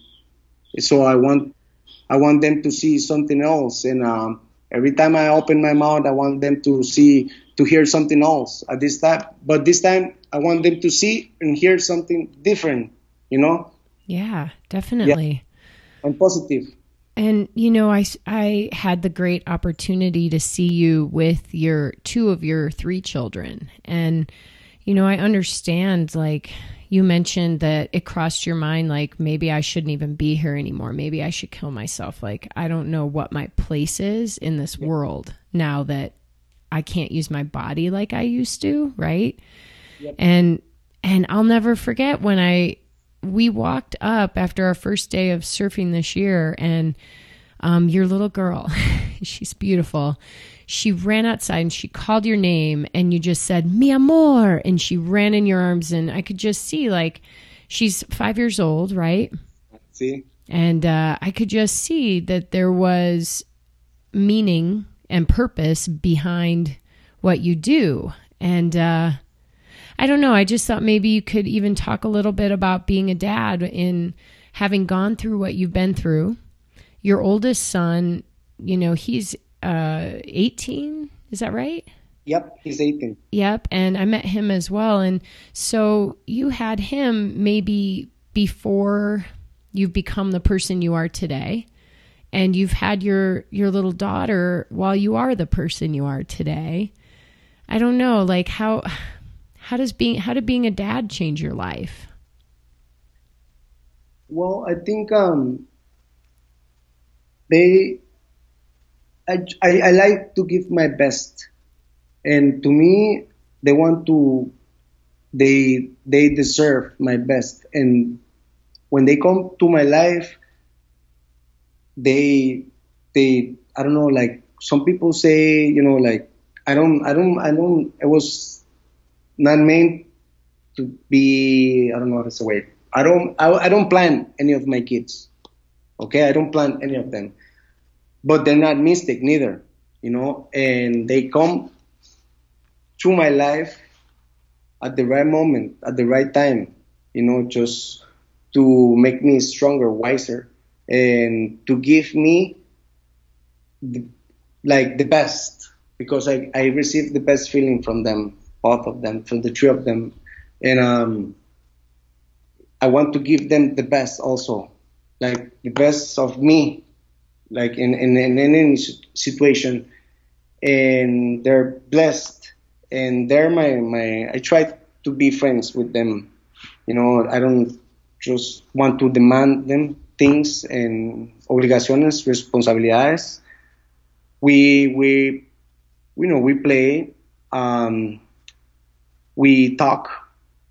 So I want I want them to see something else. And um, every time I open my mouth, I want them to see, to hear something else at this time. But this time, I want them to see and hear something different, you know? Yeah, definitely. Yeah. And positive. And you know, I I had the great opportunity to see you with your two of your three children, and you know, I understand like you mentioned that it crossed your mind like maybe I shouldn't even be here anymore. Maybe I should kill myself. Like I don't know what my place is in this world now that I can't use my body like I used to, right? Yep. And and I'll never forget when I we walked up after our first day of surfing this year and um, your little girl, she's beautiful she ran outside and she called your name and you just said mi amor and she ran in your arms and i could just see like she's five years old right? See? And uh, i could just see that there was meaning and purpose behind what you do. And uh, i don't know i just thought maybe you could even talk a little bit about being a dad in having gone through what you've been through. Your oldest son you know he's uh, 18. Is that right? Yep, he's 18. Yep, and I met him as well. And so you had him maybe before you've become the person you are today. And you've had your your little daughter while you are the person you are today. I don't know, like how how does being how did being a dad change your life? Well, I think um they I, I, I like to give my best, and to me, they want to, they they deserve my best, and when they come to my life, they they I don't know like some people say you know like I don't I don't I don't it was not meant to be. I don't know how to say it. I don't. I, I don't plan any of my kids. Okay, I don't plan any of them, but they're not mystic neither. You know, and they come to my life at the right moment, at the right time. You know, just to make me stronger, wiser, and to give me the, like the best because I, I received the best feeling from them, both of them, from the three of them. And um, I want to give them the best also, like the best of me, like in, in, in any situation. And they're blessed and they're my, my, I try to be friends with them. You know, I don't just want to demand them things and obligaciones, responsabilidades. We, we you know, we play, um, we talk,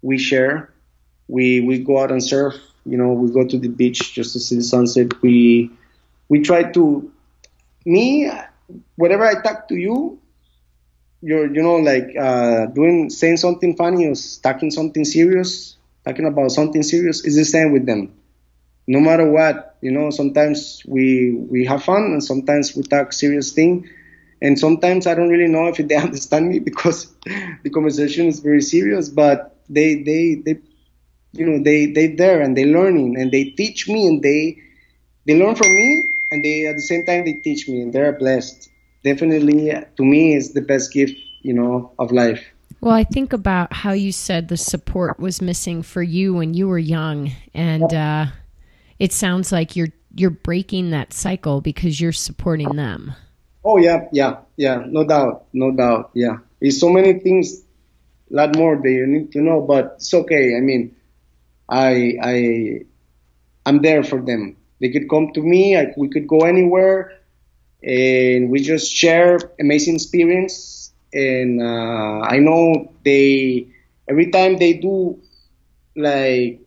we share, we we go out and surf. You know, we go to the beach just to see the sunset. We we try to me whatever I talk to you, you're you know like uh, doing saying something funny or talking something serious, talking about something serious is the same with them. No matter what, you know, sometimes we we have fun and sometimes we talk serious thing and sometimes I don't really know if they understand me because the conversation is very serious. But they they they you know they they there and they learning and they teach me and they they learn from me and they at the same time they teach me and they're blessed. Definitely, to me, is the best gift you know of life. Well, I think about how you said the support was missing for you when you were young, and uh, it sounds like you're you're breaking that cycle because you're supporting them. Oh yeah, yeah, yeah, no doubt, no doubt, yeah. It's so many things, a lot more that you need to know, but it's okay. I mean, I I I'm there for them. They could come to me. I, we could go anywhere, and we just share amazing experience. And uh, I know they every time they do like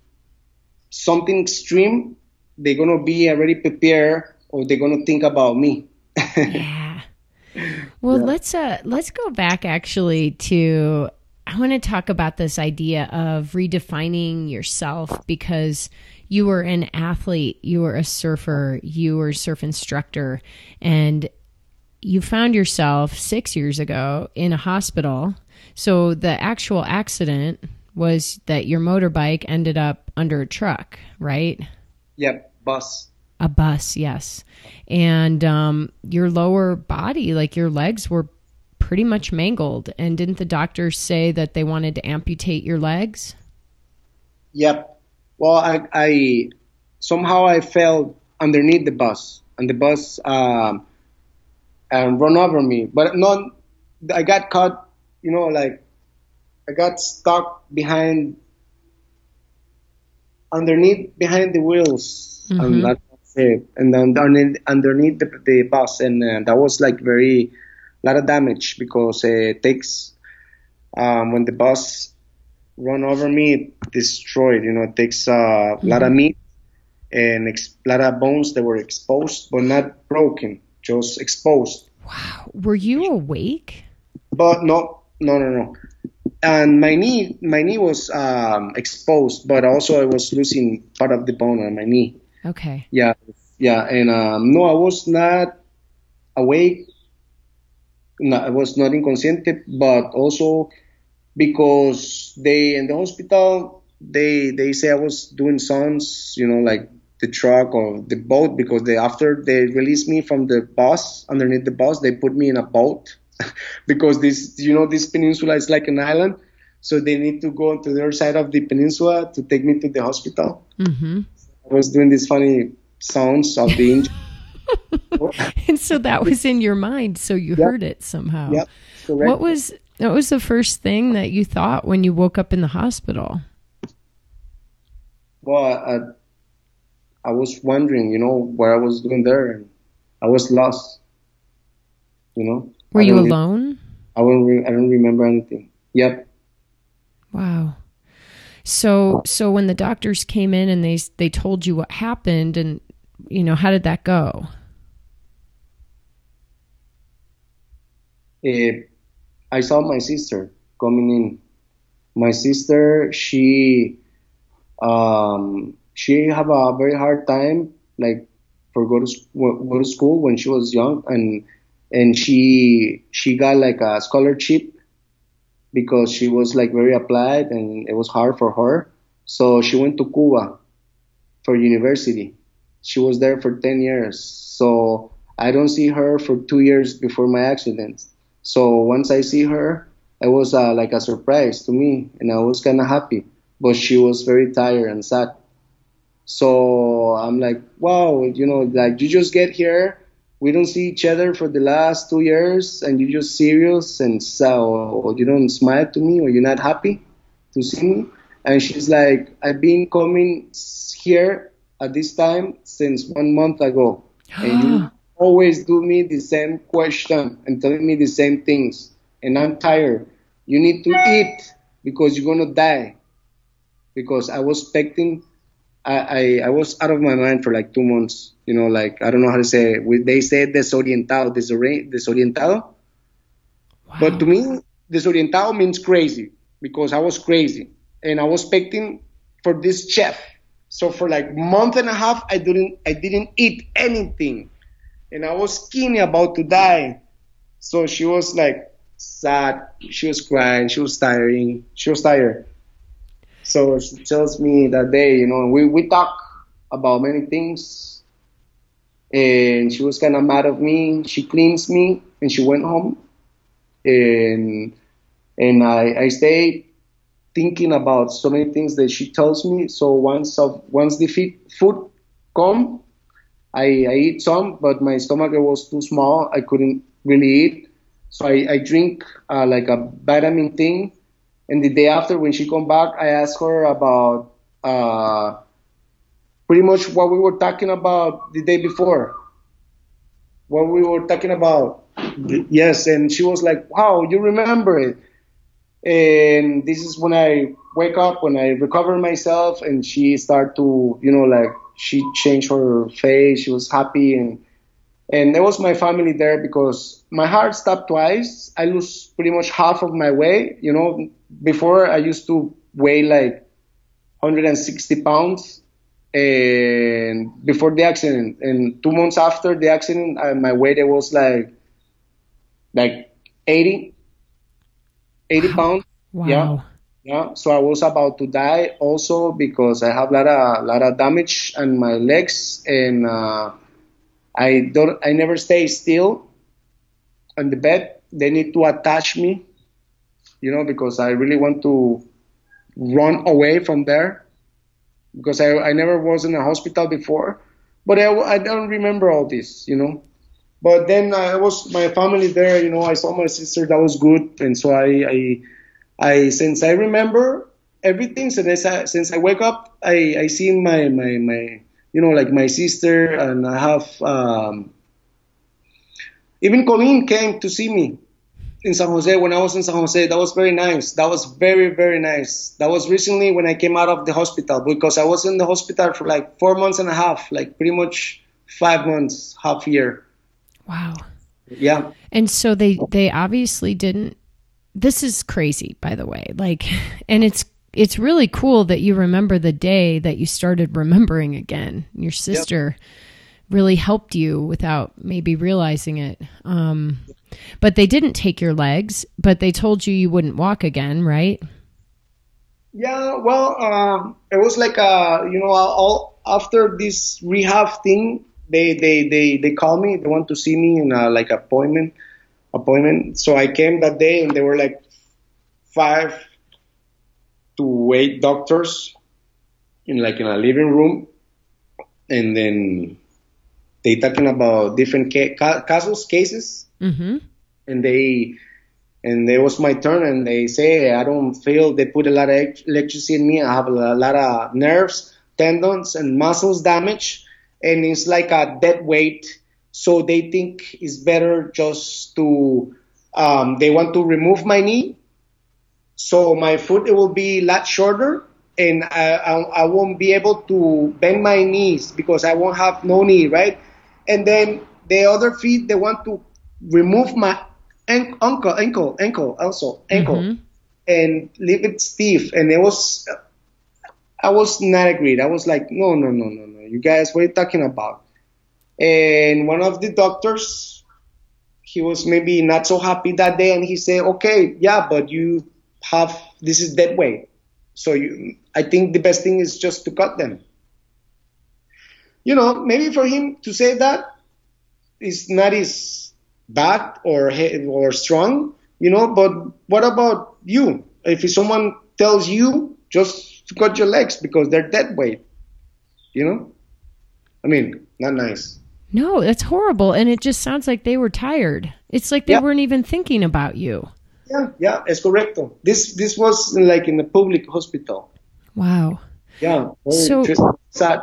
something extreme, they're gonna be already prepared, or they're gonna think about me. yeah. Well, yeah. let's uh let's go back actually to I want to talk about this idea of redefining yourself because you were an athlete, you were a surfer, you were a surf instructor, and you found yourself six years ago in a hospital. So the actual accident was that your motorbike ended up under a truck, right? Yep, bus. A bus, yes. And um, your lower body, like your legs, were pretty much mangled. And didn't the doctors say that they wanted to amputate your legs? Yep. Well, I, I somehow I fell underneath the bus, and the bus um, and run over me. But not, I got caught. You know, like I got stuck behind, underneath behind the wheels, mm-hmm. and and then underneath, underneath the, the bus, and uh, that was like very a lot of damage because uh, it takes um, when the bus run over me, destroyed. You know, it takes uh, a mm-hmm. lot of meat and ex- a lot of bones that were exposed, but not broken, just exposed. Wow, were you awake? But no, no, no, no. And my knee, my knee was um, exposed, but also I was losing part of the bone on my knee. Okay. Yeah, yeah, and um, no, I was not awake. No, I was not inconsciente, but also because they in the hospital they they say I was doing sounds, you know, like the truck or the boat because they after they released me from the bus underneath the bus they put me in a boat because this you know this peninsula is like an island so they need to go to the other side of the peninsula to take me to the hospital. Mm-hmm. I was doing these funny sounds of the engine. and so that was in your mind, so you heard it somehow. Yep. What was what was the first thing that you thought when you woke up in the hospital? Well, I, I was wondering, you know, what I was doing there, and I was lost. You know. Were you alone? I don't. Re- I don't remember anything. Yep. Wow. So so when the doctors came in and they they told you what happened and you know how did that go? Uh, I saw my sister coming in My sister, she um, she have a very hard time, like for go to go to school when she was young, and and she she got like a scholarship because she was like very applied and it was hard for her. So she went to Cuba for university. She was there for 10 years. So I don't see her for two years before my accident. So once I see her, it was uh, like a surprise to me and I was kind of happy, but she was very tired and sad. So I'm like, wow, you know, like you just get here we don't see each other for the last two years and you're just serious and so or you don't smile to me or you're not happy to see me and she's like i've been coming here at this time since one month ago and you always do me the same question and telling me the same things and i'm tired you need to eat because you're gonna die because i was expecting I, I, I was out of my mind for like two months. You know, like I don't know how to say it. They say desorientado, desorientado. Wow. But to me, desorientado means crazy because I was crazy and I was expecting for this chef. So for like month and a half, I didn't I didn't eat anything, and I was skinny, about to die. So she was like sad. She was crying. She was tiring. She was tired. So she tells me that day, you know, we, we talk about many things. And she was kind of mad at me. She cleans me and she went home. And and I, I stayed thinking about so many things that she tells me. So once of once the food come, I, I eat some, but my stomach was too small. I couldn't really eat. So I, I drink uh, like a vitamin thing and the day after, when she come back, I asked her about uh, pretty much what we were talking about the day before. What we were talking about. Yes, and she was like, "Wow, you remember it." And this is when I wake up, when I recover myself, and she start to, you know, like she changed her face. She was happy, and and there was my family there because my heart stopped twice. I lose pretty much half of my weight. You know, before I used to weigh like 160 pounds, and before the accident, and two months after the accident, I, my weight was like like 80, 80 pounds. Wow. Yeah. Yeah, so I was about to die also because I have a lot of, lot of damage on my legs and uh, I don't, I never stay still on the bed. They need to attach me, you know, because I really want to run away from there because I, I never was in a hospital before, but I, I don't remember all this, you know. But then I was my family there, you know. I saw my sister, that was good, and so I, I, I since I remember everything, since I since I wake up, I I see my my my you know, like my sister, and I have um, even Colleen came to see me in San Jose when I was in San Jose. That was very nice. That was very very nice. That was recently when I came out of the hospital because I was in the hospital for like four months and a half, like pretty much five months, half year. Wow. Yeah. And so they they obviously didn't. This is crazy, by the way. Like, and it's it's really cool that you remember the day that you started remembering again. Your sister yep. really helped you without maybe realizing it. Um, but they didn't take your legs, but they told you you wouldn't walk again, right? Yeah, well, um, it was like a, you know, all after this rehab thing, they they they they call me. They want to see me in a like appointment appointment. So I came that day, and there were like five to eight doctors in like in a living room, and then they talking about different ca- cases, cases, mm-hmm. and they and it was my turn, and they say I don't feel they put a lot of electricity in me. I have a lot of nerves, tendons, and muscles damage, and it's like a dead weight. So they think it's better just to um, they want to remove my knee so my foot it will be a lot shorter and I, I, I, won't be able to bend my knees because I won't have no knee, right? And then the other feet, they want to remove my ankle, ankle, ankle also, ankle. Mm-hmm. and leave it stiff. And it was, I was not agreed. I was like, no, no, no, no, no. You guys, what are you talking about? And one of the doctors, he was maybe not so happy that day, and he said, okay, yeah, but you have this is dead weight. So you, I think the best thing is just to cut them. You know, maybe for him to say that is not as bad or or strong, you know. But what about you? If someone tells you just to cut your legs because they're dead weight, you know, I mean, not nice. No, that's horrible, and it just sounds like they were tired. It's like they yeah. weren't even thinking about you. Yeah, yeah, es correcto. This this was like in a public hospital. Wow. Yeah. so sad.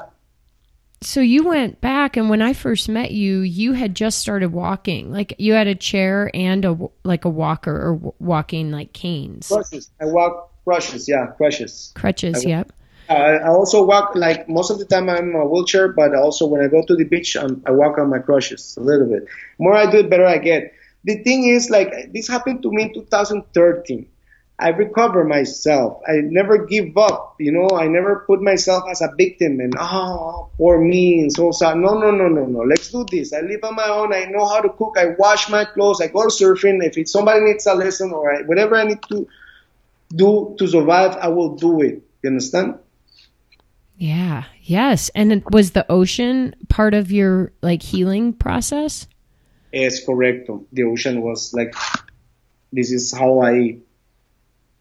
So you went back, and when I first met you, you had just started walking. Like you had a chair and a like a walker or walking like canes. Crutches. I walk crutches. Yeah, crutches. Crutches. Yep. Uh, I also walk like most of the time I'm a wheelchair, but also when I go to the beach, I'm, I walk on my crutches a little bit. more I do it, better I get the thing is, like, this happened to me in 2013. I recover myself. I never give up. You know, I never put myself as a victim and, oh, poor me and so sad. No, no, no, no, no. Let's do this. I live on my own. I know how to cook. I wash my clothes. I go surfing. If somebody needs a lesson or whatever I need to do to survive, I will do it. You understand? Yeah. Yes. And was the ocean part of your like healing process? Yes, correcto. The ocean was like, this is how I,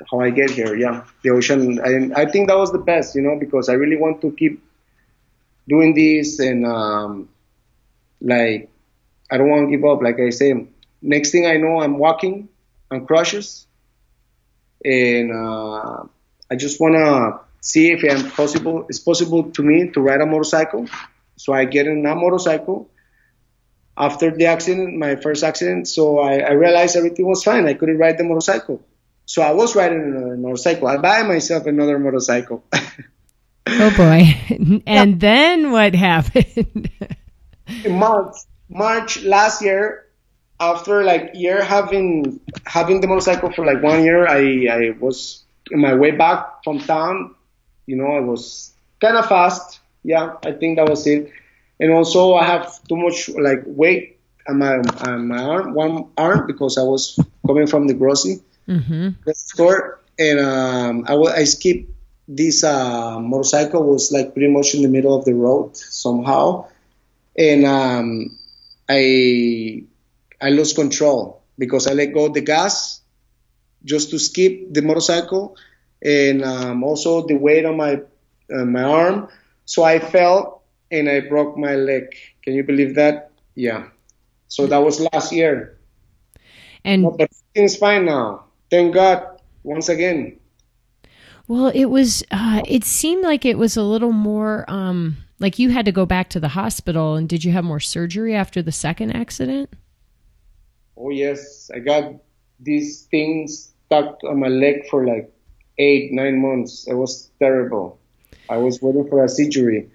how I get here. Yeah, the ocean. I, I think that was the best, you know, because I really want to keep doing this and um, like, I don't want to give up. Like I say, next thing I know, I'm walking on crushes, and uh, I just wanna see if I'm possible. It's possible to me to ride a motorcycle. So I get in a motorcycle after the accident, my first accident, so I, I, realized everything was fine. I couldn't ride the motorcycle. So I was riding another motorcycle. I buy myself another motorcycle. oh boy. And yeah. then what happened? In March, March last year, after like year having having the motorcycle for like one year, I, I was in my way back from town. You know, I was kind of fast. Yeah, I think that was it and also I have too much like weight on my on my arm, one arm because I was coming from the grocery mm-hmm. store, and um, I, I skipped this uh, motorcycle was like pretty much in the middle of the road somehow, and um, I I lost control because I let go the gas just to skip the motorcycle, and um, also the weight on my uh, my arm. So I fell and I broke my leg. Can you believe that? Yeah. So that was last year. And but everything's fine now. Thank God. Once again. Well, it was. Uh, it seemed like it was a little more. Um, like you had to go back to the hospital, and did you have more surgery after the second accident? Oh yes, I got these things stuck on my leg for like eight, nine months. It was terrible. I was waiting for a surgery.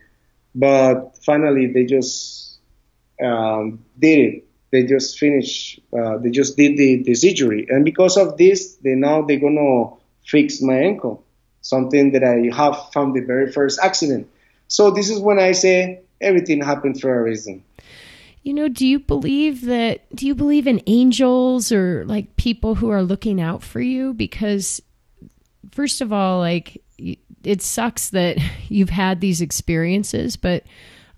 But finally, they just um, did it. They just finished. Uh, they just did the, the surgery, and because of this, they now they're gonna fix my ankle, something that I have from the very first accident. So this is when I say everything happened for a reason. You know, do you believe that? Do you believe in angels or like people who are looking out for you? Because, first of all, like it sucks that you've had these experiences, but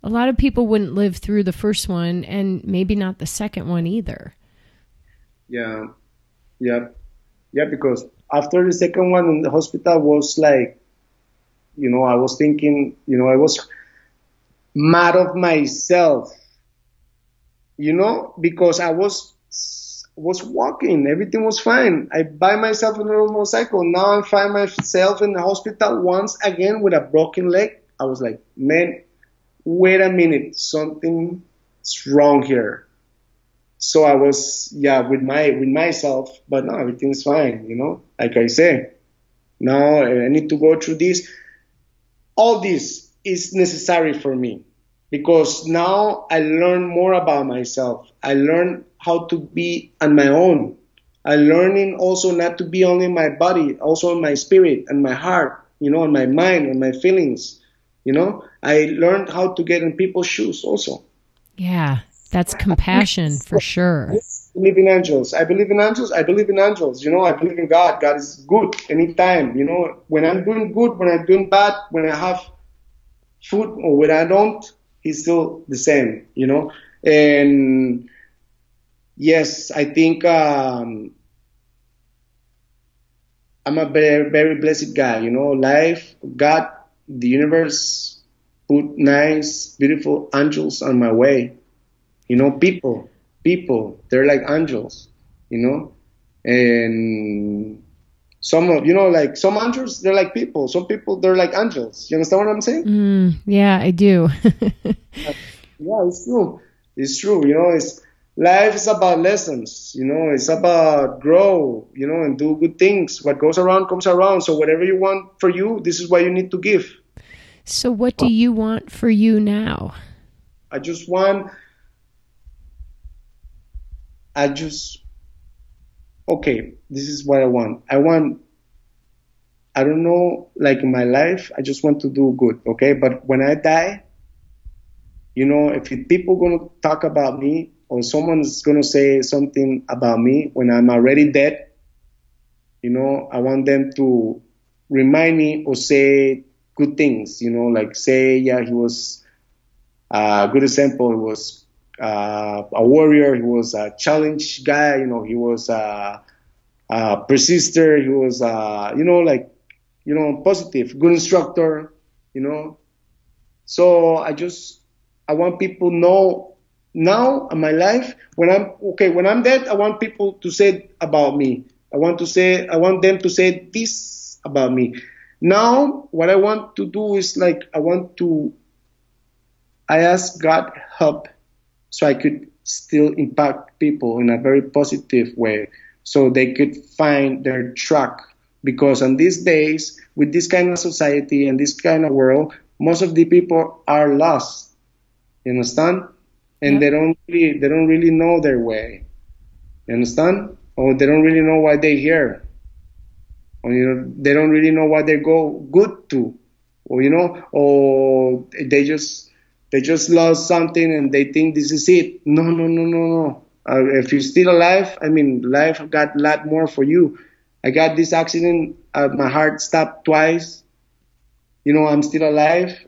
a lot of people wouldn't live through the first one and maybe not the second one either. Yeah. Yeah. Yeah, because after the second one in the hospital was like, you know, I was thinking, you know, I was mad of myself, you know, because I was was walking. Everything was fine. I buy myself a motorcycle. Now I find myself in the hospital once again with a broken leg. I was like, man, wait a minute, something's wrong here. So I was, yeah, with my with myself, but no, everything's fine. You know, like I say, now I need to go through this. All this is necessary for me because now I learn more about myself. I learn how to be on my own. I'm learning also not to be only my body, also my spirit and my heart, you know, and my mind and my feelings. You know, I learned how to get in people's shoes also. Yeah, that's compassion for sure. I believe in angels. I believe in angels. I believe in angels. You know, I believe in God. God is good anytime. You know, when I'm doing good, when I'm doing bad, when I have food or when I don't, He's still the same. You know, and yes, I think um, I'm a very, very blessed guy. You know, life, God, the universe put nice, beautiful angels on my way. You know, people, people, they're like angels. You know, and some of you know like some angels they're like people some people they're like angels you understand what i'm saying mm, yeah i do yeah it's true it's true you know it's life is about lessons you know it's about grow you know and do good things. What goes around comes around. So whatever you want for you this is what you need to give. So what do you want for you now? I just want i just okay this is what i want. I want i don't know like in my life i just want to do good okay? But when i die you know if people gonna talk about me or someone's going to say something about me when I'm already dead, you know, I want them to remind me or say good things, you know, like say, yeah, he was a good example. He was uh, a warrior. He was a challenge guy. You know, he was a, a persister. He was, a, you know, like, you know, positive, good instructor, you know. So I just, I want people know now in my life when i'm okay when i'm dead i want people to say about me. I want to say i want them to say this about me. Now what i want to do is like i want to i ask god help so i could still impact people in a very positive way so they could find their track. Because on these days with this kind of society and this kind of world most of the people are lost. You understand and they don't really they don't really know their way. You understand? Or they don't really know why they're here. Or you know, they don't really know what they go good to. Or you know, or they just they just lost something and they think this is it. No, no, no, no, no. Uh, if you're still alive, I mean, life got a lot more for you. I got this accident, uh, my heart stopped twice. You know, I'm still alive.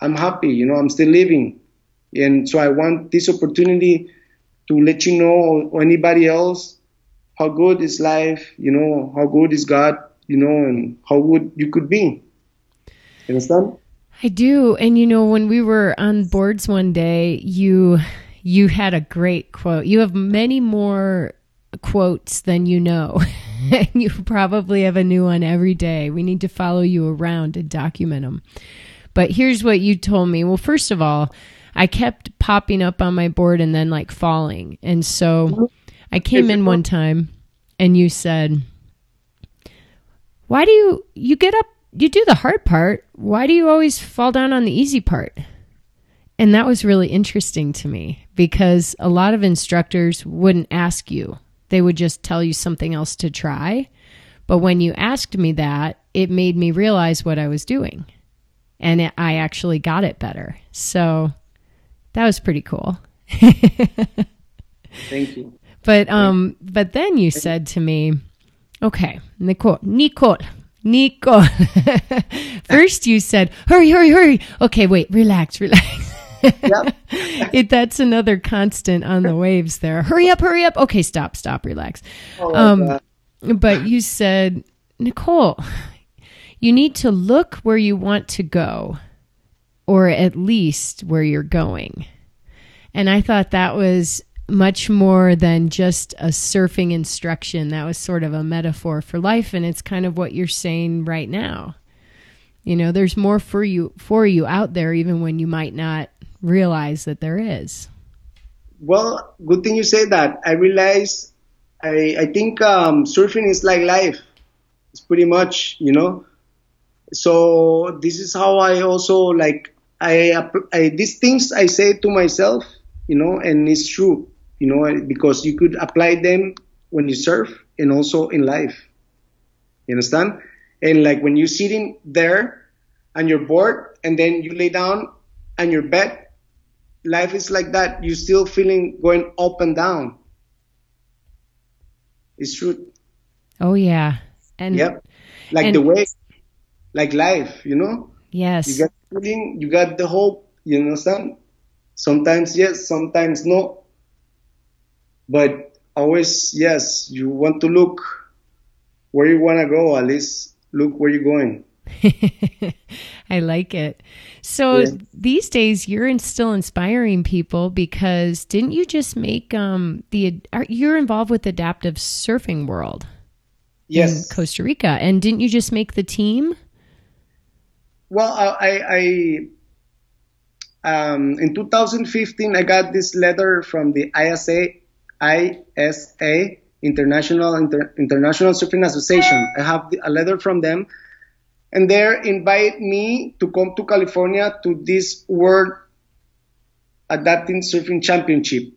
I'm happy. You know, I'm still living. And so I want this opportunity to let you know or anybody else how good is life, you know, how good is God, you know, and how good you could be. You understand? I do. And you know, when we were on boards one day, you you had a great quote. You have many more quotes than you know. and you probably have a new one every day. We need to follow you around and document them. But here's what you told me. Well, first of all, I kept popping up on my board and then like falling. And so I came in one time and you said, Why do you you get up you do the hard part. Why do you always fall down on the easy part? And that was really interesting to me because a lot of instructors wouldn't ask you. They would just tell you something else to try. But when you asked me that, it made me realize what I was doing. And it, I actually got it better. So that was pretty cool. Thank you. But um, but then you said to me, "Okay, Nicole, Nicole, Nicole." First, you said, "Hurry, hurry, hurry." Okay, wait, relax, relax. Yep. it, that's another constant on the waves there. Hurry up, hurry up. Okay, stop, stop, relax. Oh um, but you said, Nicole, you need to look where you want to go or at least where you're going. And I thought that was much more than just a surfing instruction. That was sort of a metaphor for life and it's kind of what you're saying right now. You know, there's more for you for you out there even when you might not realize that there is. Well, good thing you say that. I realize I I think um, surfing is like life. It's pretty much, you know. So this is how I also like I, I these things I say to myself, you know, and it's true, you know, because you could apply them when you surf, and also in life. You understand? And like when you're sitting there and you're bored and then you lay down and your bed, life is like that. You're still feeling going up and down. It's true. Oh yeah. And Yep. Like and- the way, like life, you know? yes. You got you got the hope, you understand? Sometimes yes, sometimes no. But always yes, you want to look where you want to go, at least look where you're going. I like it. So Yeah. these days you're in, still inspiring people because didn't you just make um the are, you're involved with adaptive surfing world Yes. in Costa Rica and didn't you just make the team? Well, I, I, um, in 2015, I got this letter from the ISA, ISA, International Inter, International Surfing Association. I have a letter from them, and they invite me to come to California to this World Adapting Surfing Championship,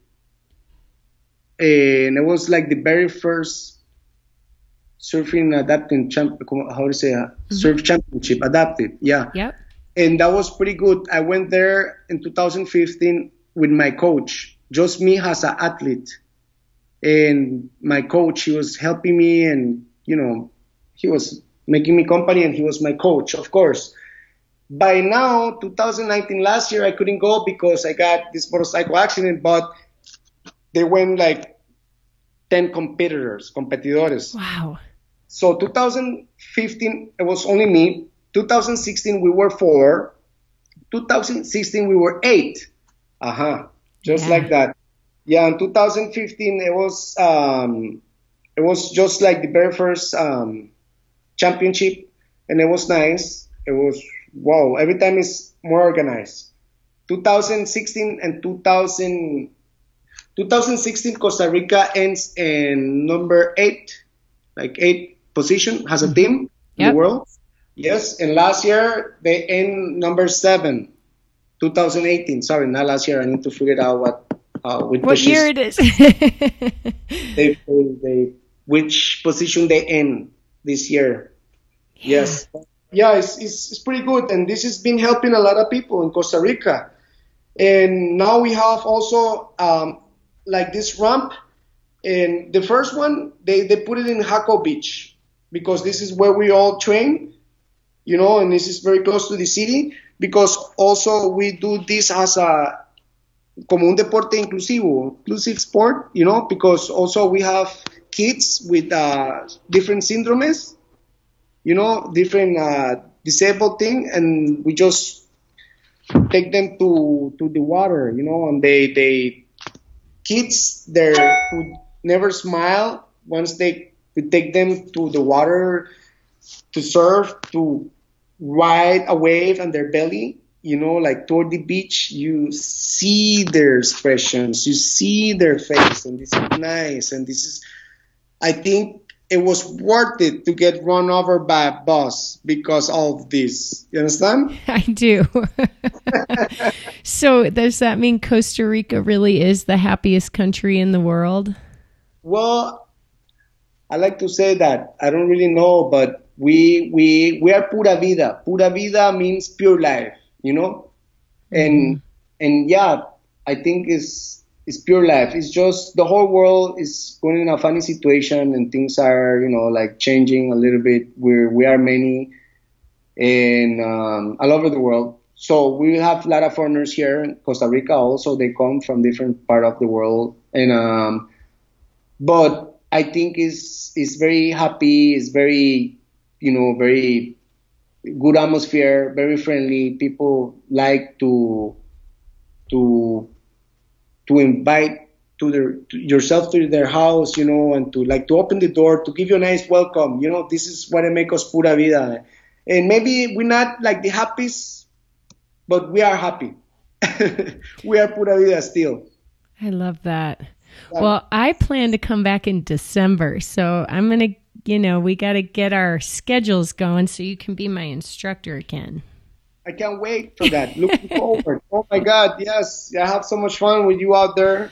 and it was like the very first surfing adapting champ, how to say, uh, surf championship adapted, yeah Yep. and that was pretty good. I went there in 2015 with my coach, just me as an athlete, and my coach he was helping me, and you know he was making me company, and he was my coach, of course. By now, 2019, last year, I couldn't go because I got this motorcycle accident, but they went like 10 competitors, competidores. Wow. So 2015, it was only me. 2016, we were four. 2016, we were eight. Uh huh. Just Yeah. like that. Yeah. In 2015, it was um, it was just like the very first um, championship, and it was nice. It was wow. Every time is more organized. 2016 and 2000. 2016 Costa Rica ends in number eight, like eight position, has a team in the world. Yes, and last year they end number seven, 2018. Sorry, not last year. I need to figure out what uh, which What position year it is? they, they, they which position they end this year. Yes, yeah, it's, it's it's pretty good, and this has been helping a lot of people in Costa Rica. And now we have also um, like this ramp, and the first one they they put it in Jaco Beach because this is where we all train, you know, and this is very close to the city. Because also we do this as a como un deporte inclusivo, inclusive sport, you know, because also we have kids with uh, different syndromes, you know, different uh, disabled thing, and we just take them to to the water, you know, and they they kids there who never smile once they we take them to the water to surf to ride a wave on their belly you know like toward the beach you see their expressions you see their face and this is nice and this is i think it was worth it to get run over by a bus because of this you understand I do. so does that mean Costa Rica really is the happiest country in the world? Well, I like to say that I don't really know, but we we we are pura vida. Pura vida means pure life, you know, and and yeah, I think it's it's pure life. It's just the whole world is going in a funny situation, and things are you know like changing a little bit. We're we are many, and um, all over the world. So we have a lot of foreigners here in Costa Rica. Also, they come from different part of the world, and um, but I think is is very happy. It's very you know very good atmosphere, very friendly. People like to to to invite to their to yourself to their house, you know, and to like to open the door to give you a nice welcome. You know, this is what it makes us pura vida. And maybe we're not like the happiest, but we are happy. we are pura vida still. I love that. Well, I plan to come back in December, so I'm going to, you know, we got to get our schedules going so you can be my instructor again. I can't wait for that. Looking forward. Oh my God, yes. I have so much fun with you out there.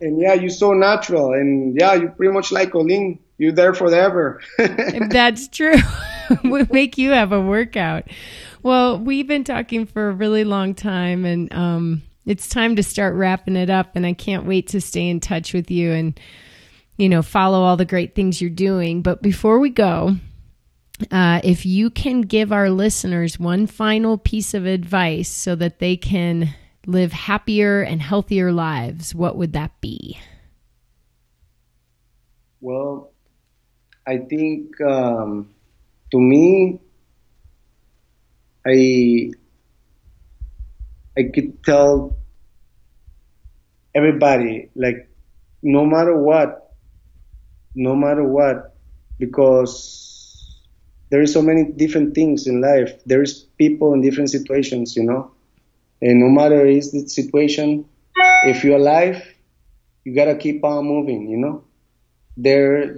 And yeah, you're so natural. And yeah, you pretty much like Olin. you're there forever. That's true. we make you have a workout. Well, we've been talking for a really long time, and um, it's time to start wrapping it up. And I can't wait to stay in touch with you and you know follow all the great things you're doing. But before we go, uh, if you can give our listeners one final piece of advice so that they can live happier and healthier lives, what would that be? Well, I think um, to me, I I could tell everybody like no matter what, no matter what, because there is so many different things in life. There is people in different situations, you know, and no matter is the situation, if you're alive, you gotta keep on moving, you know. There,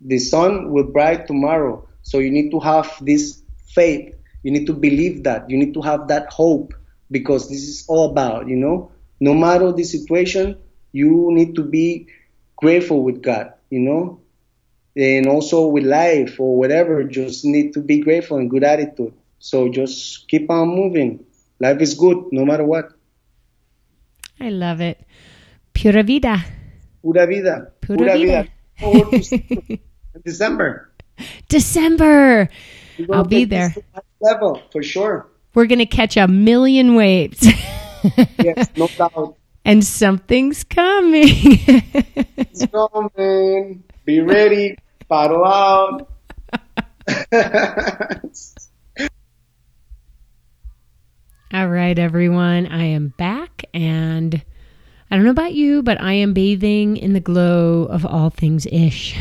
the sun will bright tomorrow, so you need to have this faith. You need to believe that. You need to have that hope because this is all about, you know, no matter the situation, you need to be grateful with God, you know, and also with life or whatever, just need to be grateful and good attitude. So just keep on moving. Life is good no matter what. I love it. Pura vida. Pura vida. Pura, Pura vida. vida. December. December. I'll be there. Level for sure. We're gonna catch a million waves. yes, no doubt. And something's coming. it's coming. Be ready. Paddle out. All right, everyone. I am back and I don't know about you, but I am bathing in the glow of all things ish.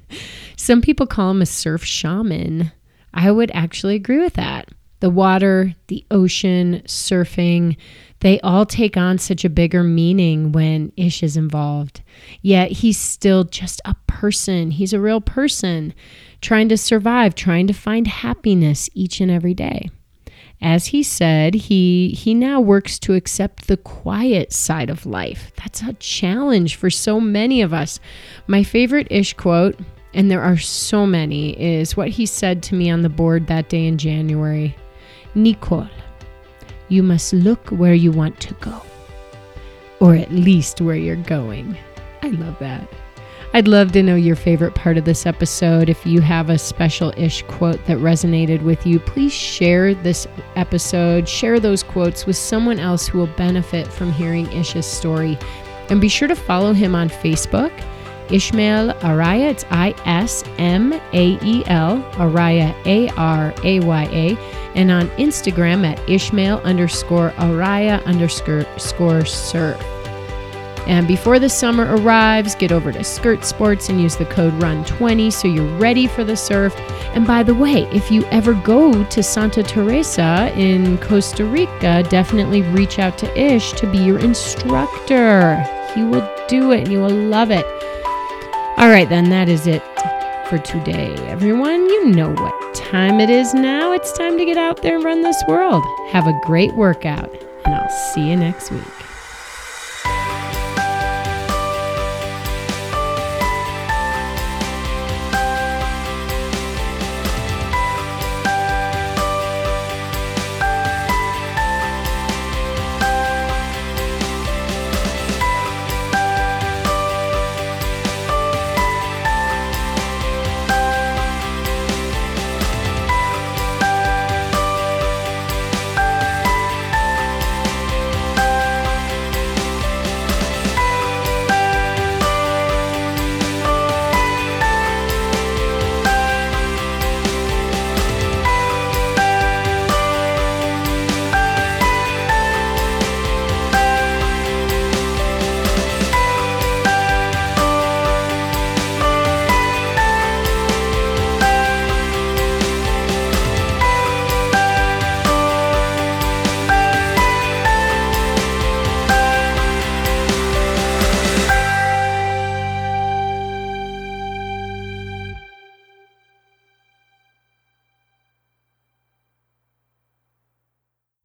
Some people call him a surf shaman. I would actually agree with that. The water, the ocean, surfing, they all take on such a bigger meaning when Ish is involved. Yet he's still just a person. He's a real person trying to survive, trying to find happiness each and every day. As he said, he he now works to accept the quiet side of life. That's a challenge for so many of us. My favorite Ish quote, and there are so many, is what he said to me on the board that day in January. Nicole, you must look where you want to go, or at least where you're going. I love that. I'd love to know your favorite part of this episode. If you have a special ish quote that resonated with you, please share this episode, share those quotes with someone else who will benefit from hearing Ish's story. And be sure to follow him on Facebook Ismael Araya. It's I S M A E L, Araya A R A Y A, and on Instagram at Ismael underscore Araya underscore surf. And before the summer arrives, get over to Skirt Sports and use the code RUN20 so you're ready for the surf. And by the way, if you ever go to Santa Teresa in Costa Rica, definitely reach out to Ish to be your instructor. He will do it and you will love it. All right, then, that is it for today. Everyone, you know what time it is now. It's time to get out there and run this world. Have a great workout, and I'll see you next week.